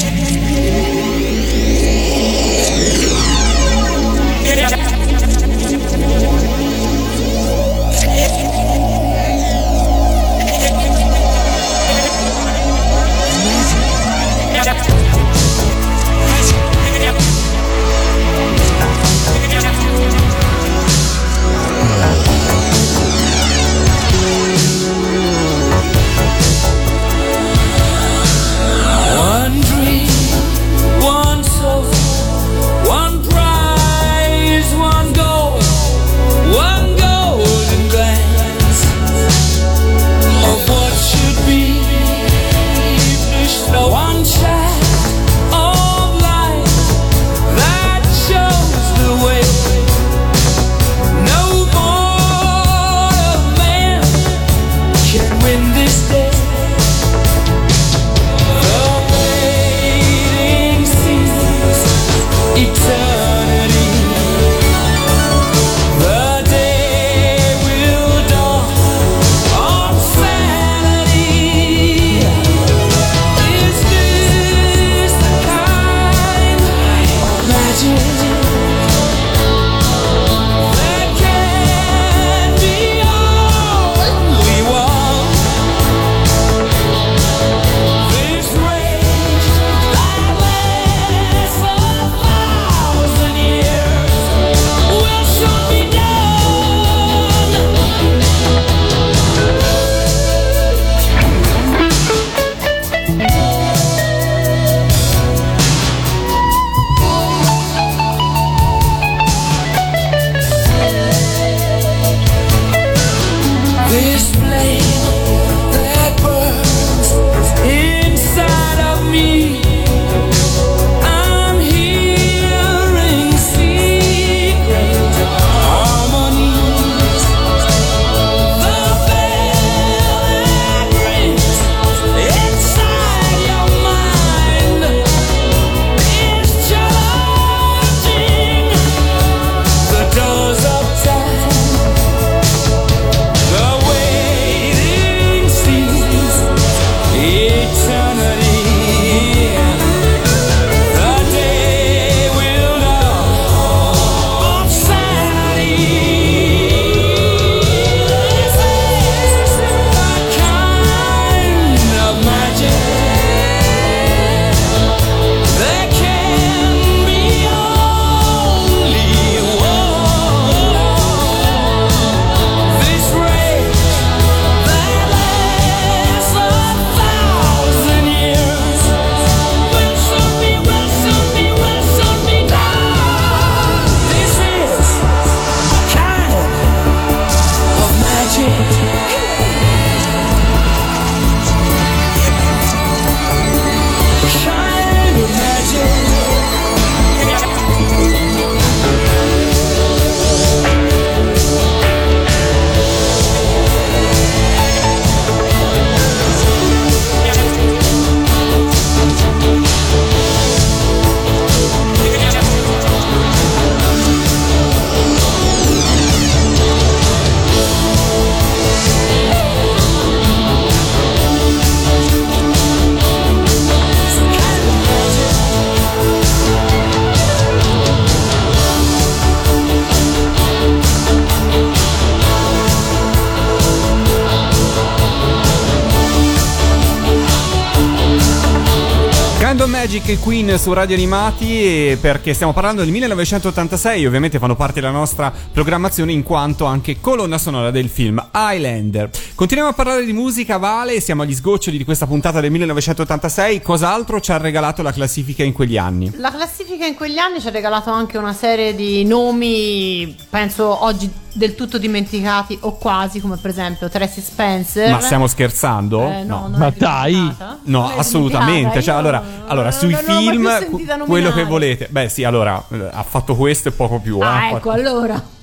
Su Radio Animati perché stiamo parlando del 1986 ovviamente fanno parte della nostra programmazione in quanto anche colonna sonora del film Highlander. Continuiamo a parlare di musica, Vale, siamo agli sgoccioli di questa puntata del 1986, cos'altro ci ha regalato la classifica in quegli anni? La classifica in quegli anni ci ha regalato anche una serie di nomi, penso oggi del tutto dimenticati o quasi, come per esempio Tracy Spencer. Ma stiamo scherzando? Eh, no, non Ma dai! No, è assolutamente. Cioè, io allora, allora, sui non film, quello che volete. Beh, sì, allora, eh, ha fatto questo e poco più. Ah, eh. ecco, allora.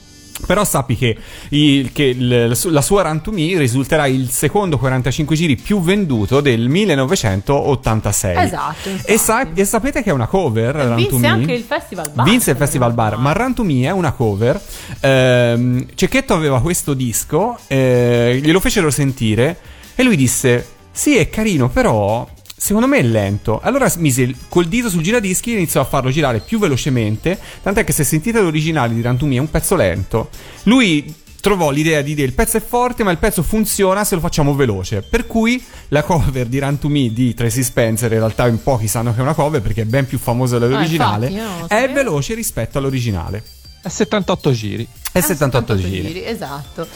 Però sappi che, il- che il- la su- la sua Run to Me risulterà il secondo 45 giri più venduto del 1986. Esatto. E, sa- e sapete che è una cover? Run to Vinse Me? anche il Festival Bar. Vinse il Festival Bar, ma Run to Me è una cover. Ehm, Cecchetto aveva questo disco, eh, glielo fecero sentire e lui disse: Sì, è carino, però. Secondo me è lento. Allora mise col dito sul giradischi e iniziò a farlo girare più velocemente. Tant'è che se sentite l'originale di Me è un pezzo lento. Lui trovò l'idea di dire il pezzo è forte, ma il pezzo funziona se lo facciamo veloce. Per cui la cover di Run to Me di Tracy Spencer, in realtà in pochi sanno che è una cover perché è ben più famosa dell'originale, Ah, è veloce rispetto all'originale. A 78 giri. È 78 giri. Ah, Esatto.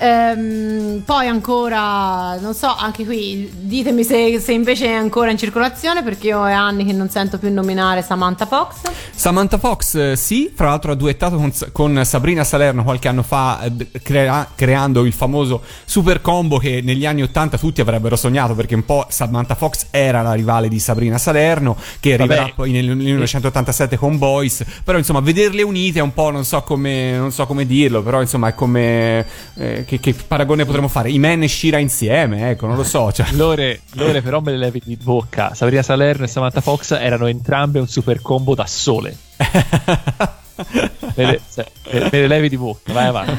Ehm, poi ancora, non so, anche qui ditemi se, se invece è ancora in circolazione perché io è anni che non sento più nominare Samantha Fox. Samantha Fox, eh, sì, fra l'altro ha duettato con, con Sabrina Salerno qualche anno fa, eh, crea- creando il famoso super combo che negli anni 80 tutti avrebbero sognato, perché un po' Samantha Fox era la rivale di Sabrina Salerno, che arriverà Vabbè. poi nel 1987 con Boys, però insomma vederle unite è un po', non so come, non so come dirlo, però insomma è come... eh, che, che paragone potremmo fare? I Men e Shira insieme, ecco, non lo so. Cioè. Lore, Lore però me le levi di bocca. Sabrina Salerno e Samantha Fox erano entrambe un super combo da sole. me, le, se- me- me le levi di bocca, vai avanti.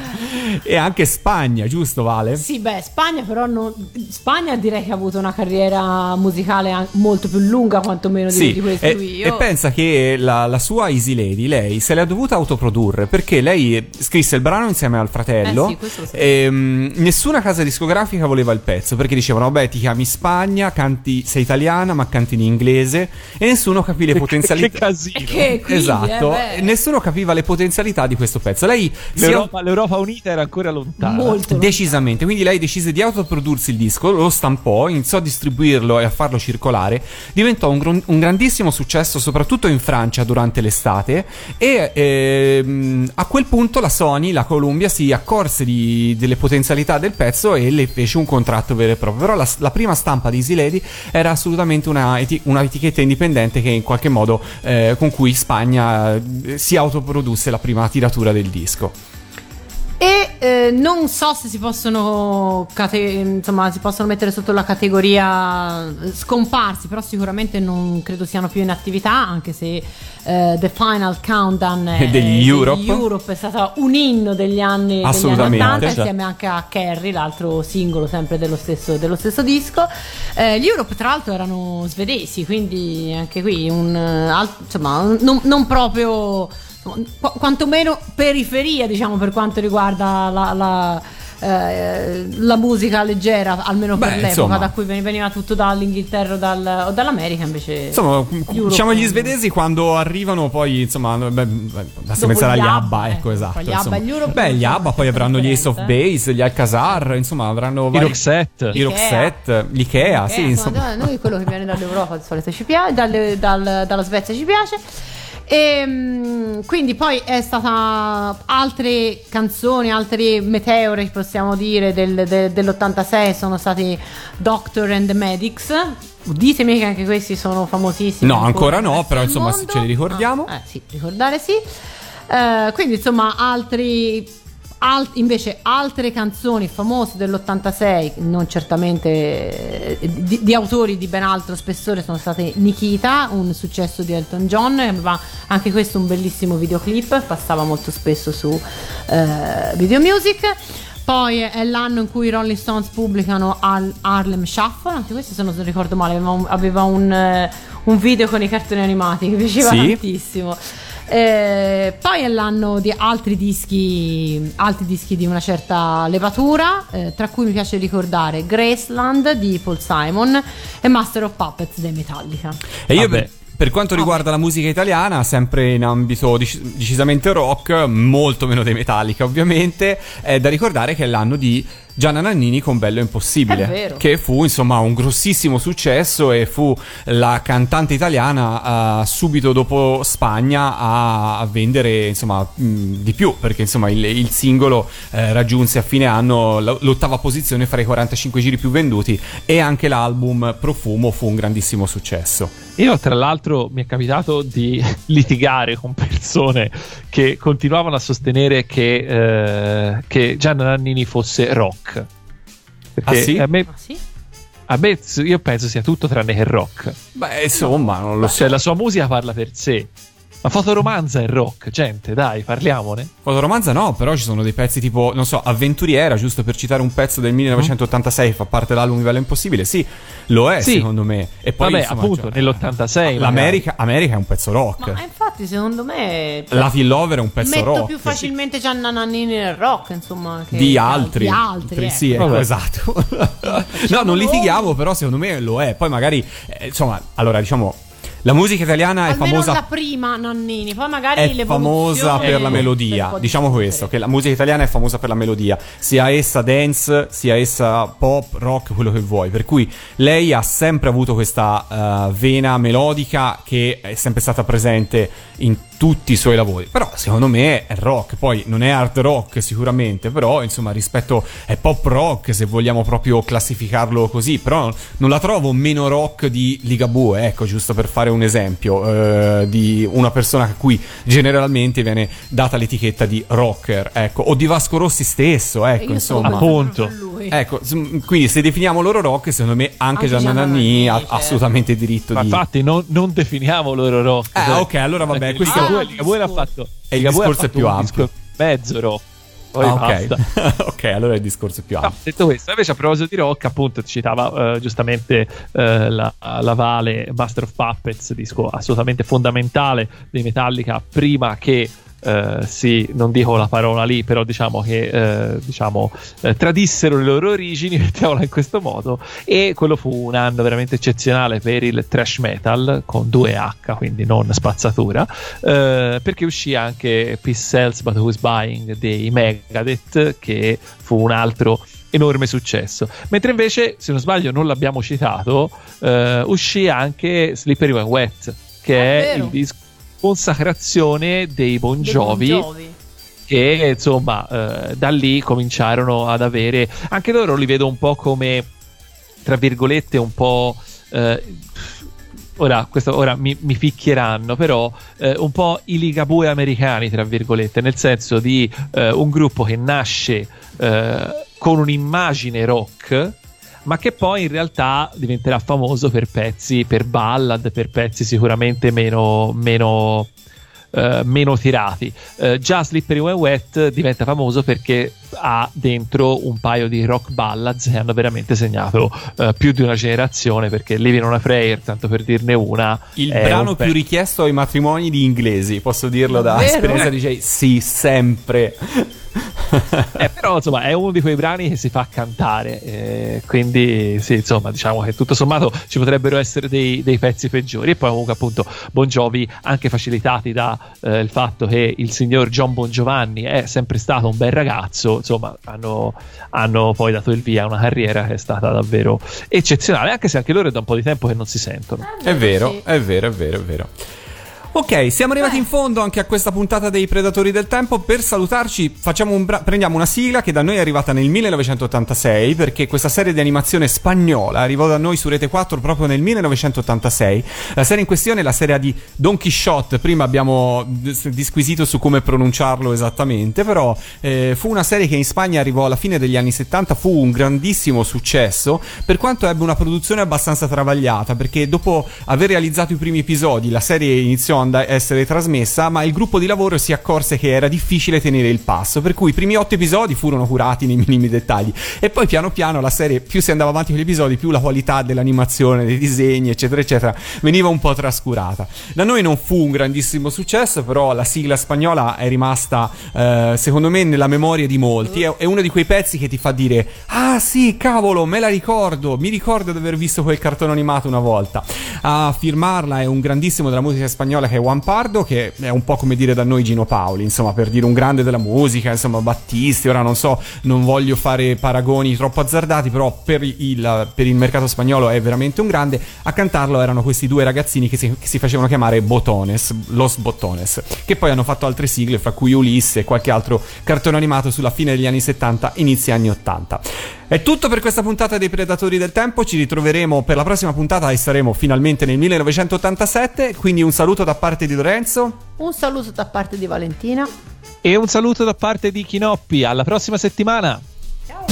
e anche Spagna, giusto Vale? Sì, beh, Spagna però non... Spagna direi che ha avuto una carriera musicale molto più lunga quantomeno di, Sì, di questo e, qui. e pensa che la, la sua Easy Lady, lei se l'ha dovuta autoprodurre perché lei scrisse il brano insieme al fratello. Eh sì, e, mm, nessuna casa discografica voleva il pezzo perché dicevano: Vabbè, ti chiami Spagna, canti, sei italiana, ma canti in inglese. E nessuno capì le Che potenzialità. casino. Che quindi, esatto, eh, beh, nessuno capiva le potenzialità di questo pezzo. Lei si L'Europa, l'Europa unita era ancora lontana. molto. Decisamente, quindi lei decise di autoprodursi il disco, lo stampò, iniziò a distribuirlo e a farlo circolare, diventò un, gron- un grandissimo successo soprattutto in Francia durante l'estate e ehm, a quel punto la Sony, la Columbia si accorse di- delle potenzialità del pezzo e le fece un contratto vero e proprio, però la, la prima stampa di Easy Lady era assolutamente una, eti- una etichetta indipendente che in qualche modo eh, con cui Spagna eh, si autoprodusse la prima tiratura del disco. E eh, non so se si possono, cate- insomma, si possono mettere sotto la categoria eh, scomparsi, però sicuramente non credo siano più in attività, anche se eh, The Final Countdown è- Degli Europe. Europe è stata un inno degli anni, degli anni Assolutamente, 80 certo. insieme anche a Carrie, l'altro singolo sempre dello stesso, dello stesso disco. Eh, gli Europe tra l'altro erano svedesi, quindi anche qui un, eh, insomma, non, non proprio quantomeno periferia diciamo per quanto riguarda la, la, eh, la musica leggera almeno per Beh, l'epoca insomma. da cui veni- veniva tutto dall'Inghilterra o, dal- o dall'America invece Insomma, Europe- diciamo gli svedesi quando arrivano poi, insomma, beh, basta pensare gli agli ABBA, ABBA, ecco, eh. esatto. Gli ABBA insomma. gli Europe Beh, gli ABBA poi avranno gli Ace of differenti, Base, gli Alcazar, insomma, avranno I vari... Roxette. I Roxette, l'Ikea, sì, Eh, insomma. Noi quello che viene dall'Europa di solito ci piace, dalle- dal- dalla Svezia ci piace. E mm, quindi poi è stata altre canzoni, altre meteore possiamo dire del- del- dell'86 sono stati Doctor and the Medics. Ditemi che anche questi sono famosissimi. No, ancora no, però, insomma, mondo. ce li ricordiamo. Ah, eh, sì, ricordare sì. Eh, quindi insomma altri al- invece altre canzoni famose dell'86 non certamente eh, di, di autori di ben altro spessore sono state Nikita un successo di Elton John aveva anche questo un bellissimo videoclip passava molto spesso su eh, Video Music poi è l'anno in cui i Rolling Stones pubblicano Al- Harlem Shuffle anche questo se non ricordo male aveva un, aveva un, eh, un video con i cartoni animati che piaceva Sì. tantissimo Eh, poi è l'anno di altri dischi, altri dischi di una certa levatura, eh, tra cui mi piace ricordare Graceland di Paul Simon e Master of Puppets dei Metallica. E io Vabbè. Per, quanto riguarda la musica italiana, sempre in ambito decis- decisamente rock, molto meno dei Metallica ovviamente, è da ricordare che è l'anno di Gianna Nannini con Bello Impossibile, È vero. che fu insomma un grossissimo successo e fu la cantante italiana eh, subito dopo Spagna a, a vendere insomma mh, di più, perché insomma il, il singolo eh, raggiunse a fine anno l- l'ottava posizione fra i 45 giri più venduti e anche l'album Profumo fu un grandissimo successo. Io, tra l'altro, mi è capitato di litigare con persone che continuavano a sostenere che, eh, che Gianna Nannini fosse rock. Perché Ah, sì? a me, Ah, sì? a me- io penso sia tutto tranne che rock. Beh, insomma, non lo so. Cioè, la sua musica parla per sé. Ma fotoromanza è rock, gente, dai, parliamone. Fotoromanza no, però ci sono dei pezzi tipo, non so, Avventuriera, giusto per citare un pezzo del 1986 che fa parte dell'album Livello Impossibile. Sì, lo è Sì. secondo me. E poi Vabbè, insomma, appunto, cioè, nell'86. L'America America è un pezzo rock. Ma infatti, secondo me. Latin Lover è un pezzo Metto rock. più facilmente Gianna Nannini nel rock, insomma. Che Di altri, Di altri, ecco. sì, ecco, Vabbè. esatto. no, non litighiamo, però secondo me lo è. Poi magari, eh, insomma, allora diciamo, la musica italiana è Almeno famosa da prima Nannini, poi magari è famosa per la per melodia. po' Diciamo questo: che la musica italiana è famosa per la melodia, sia essa dance, sia essa pop, rock, quello che vuoi. Per cui lei ha sempre avuto questa eh, vena melodica che è sempre stata presente in tutti i suoi lavori. Però secondo me è rock, poi non è hard rock sicuramente, però insomma rispetto è pop rock se vogliamo proprio classificarlo così, però non la trovo meno rock di Ligabue, ecco, giusto per fare un esempio eh, di una persona a cui generalmente viene data l'etichetta di rocker, ecco, o di Vasco Rossi stesso, E ecco, insomma. appunto. Ecco, quindi se definiamo loro rock, secondo me anche, Anche Gianna Nannini ha certo. assolutamente diritto Ma di... infatti, non, non definiamo loro rock. Eh, Cioè, ok, allora vabbè, perché questo- Ah, Ligabue l'ha fatto. E il Ligabue ha discorso è più ampio. mezzo rock. Poi Ah, ok, ok, allora il discorso è più No, ampio. detto questo, invece a proposito di rock, appunto, citava eh, giustamente eh, la, la Vale Master of Puppets, disco assolutamente fondamentale dei Metallica, prima che eh, si, non dico la parola lì, però diciamo che eh, diciamo, eh, tradissero le loro origini, mettiamola in questo modo, e quello fu un anno veramente eccezionale per il thrash metal con 2H, quindi non spazzatura, eh, perché uscì anche Peace Sells But Who's Buying dei Megadeth, che fu un altro enorme successo. Mentre invece, se non sbaglio, non l'abbiamo citato, eh, uscì anche Slippery When Wet, che Ah, è vero. il disco consacrazione dei Bon Dei Jovi. Bon Jovi. Che insomma, eh, da lì cominciarono ad avere anche loro li vedo un po' come tra virgolette, un po'. eh, ora, questo, ora mi, mi picchieranno, però eh, un po' i ligabue americani, tra virgolette, nel senso di eh, un gruppo che nasce eh, con un'immagine rock, ma che poi in realtà diventerà famoso per pezzi, per ballad, per pezzi sicuramente meno. meno eh, meno tirati. Eh, già Slippery When Wet diventa famoso perché ha dentro un paio di rock ballads che hanno veramente segnato eh, più di una generazione perché Living on a Prayer, tanto per dirne una, Il brano un pe- più richiesto ai matrimoni di inglesi, posso dirlo da Davvero? esperienza DJ? Sì, sempre. Eh, però insomma è uno di quei brani che si fa cantare eh, quindi sì insomma diciamo che tutto sommato ci potrebbero essere dei, dei pezzi peggiori e poi comunque appunto Bon Jovi anche facilitati dal fatto che il signor John Bon Giovanni è sempre stato un bel ragazzo insomma hanno, hanno poi dato il via a una carriera che è stata davvero eccezionale anche se anche loro è da un po' di tempo che non si sentono È vero, Sì. è vero, è vero, è vero. Ok, siamo arrivati in fondo anche a questa puntata dei Predatori del Tempo. Per salutarci facciamo un bra- prendiamo una sigla che da noi è arrivata nel 1986 perché questa serie di animazione spagnola arrivò da noi su Rete 4 proprio nel 1986. La serie in questione è la serie di Don Quixote. Prima abbiamo dis- disquisito su come pronunciarlo esattamente, però eh, fu una serie che in Spagna arrivò alla fine degli anni 70, fu un grandissimo successo, per quanto ebbe una produzione abbastanza travagliata, perché dopo aver realizzato i primi episodi la serie iniziò ad and- essere trasmessa, ma il gruppo di lavoro si accorse che era difficile tenere il passo, per cui i primi otto episodi furono curati nei minimi dettagli e poi piano piano la serie più si andava avanti con gli episodi, più la qualità dell'animazione, dei disegni, eccetera, eccetera, veniva un po' trascurata. Da noi non fu un grandissimo successo, però la sigla spagnola è rimasta, eh, secondo me, nella memoria di molti. È, è uno di quei pezzi che ti fa dire: Ah, sì, cavolo, me la ricordo. Mi ricordo di aver visto quel cartone animato una volta. A firmarla è un grandissimo della musica spagnola che è Juan Pardo, che è un po' come dire da noi Gino Paoli, insomma, per dire un grande della musica, insomma, Battisti. Ora non so, non voglio fare paragoni troppo azzardati, però per il, per il mercato spagnolo è veramente un grande. A cantarlo erano questi due ragazzini che si, che si facevano chiamare Botones, Los Botones, che poi hanno fatto altre sigle, fra cui Ulisse e qualche altro cartone animato sulla fine degli anni 70, inizio anni 80. È tutto per questa puntata dei Predatori del Tempo, ci ritroveremo per la prossima puntata e saremo finalmente nel 1987, quindi un saluto da parte di Lorenzo. Un saluto da parte di Valentina. E un saluto da parte di Chinoppi. Alla prossima settimana. Ciao.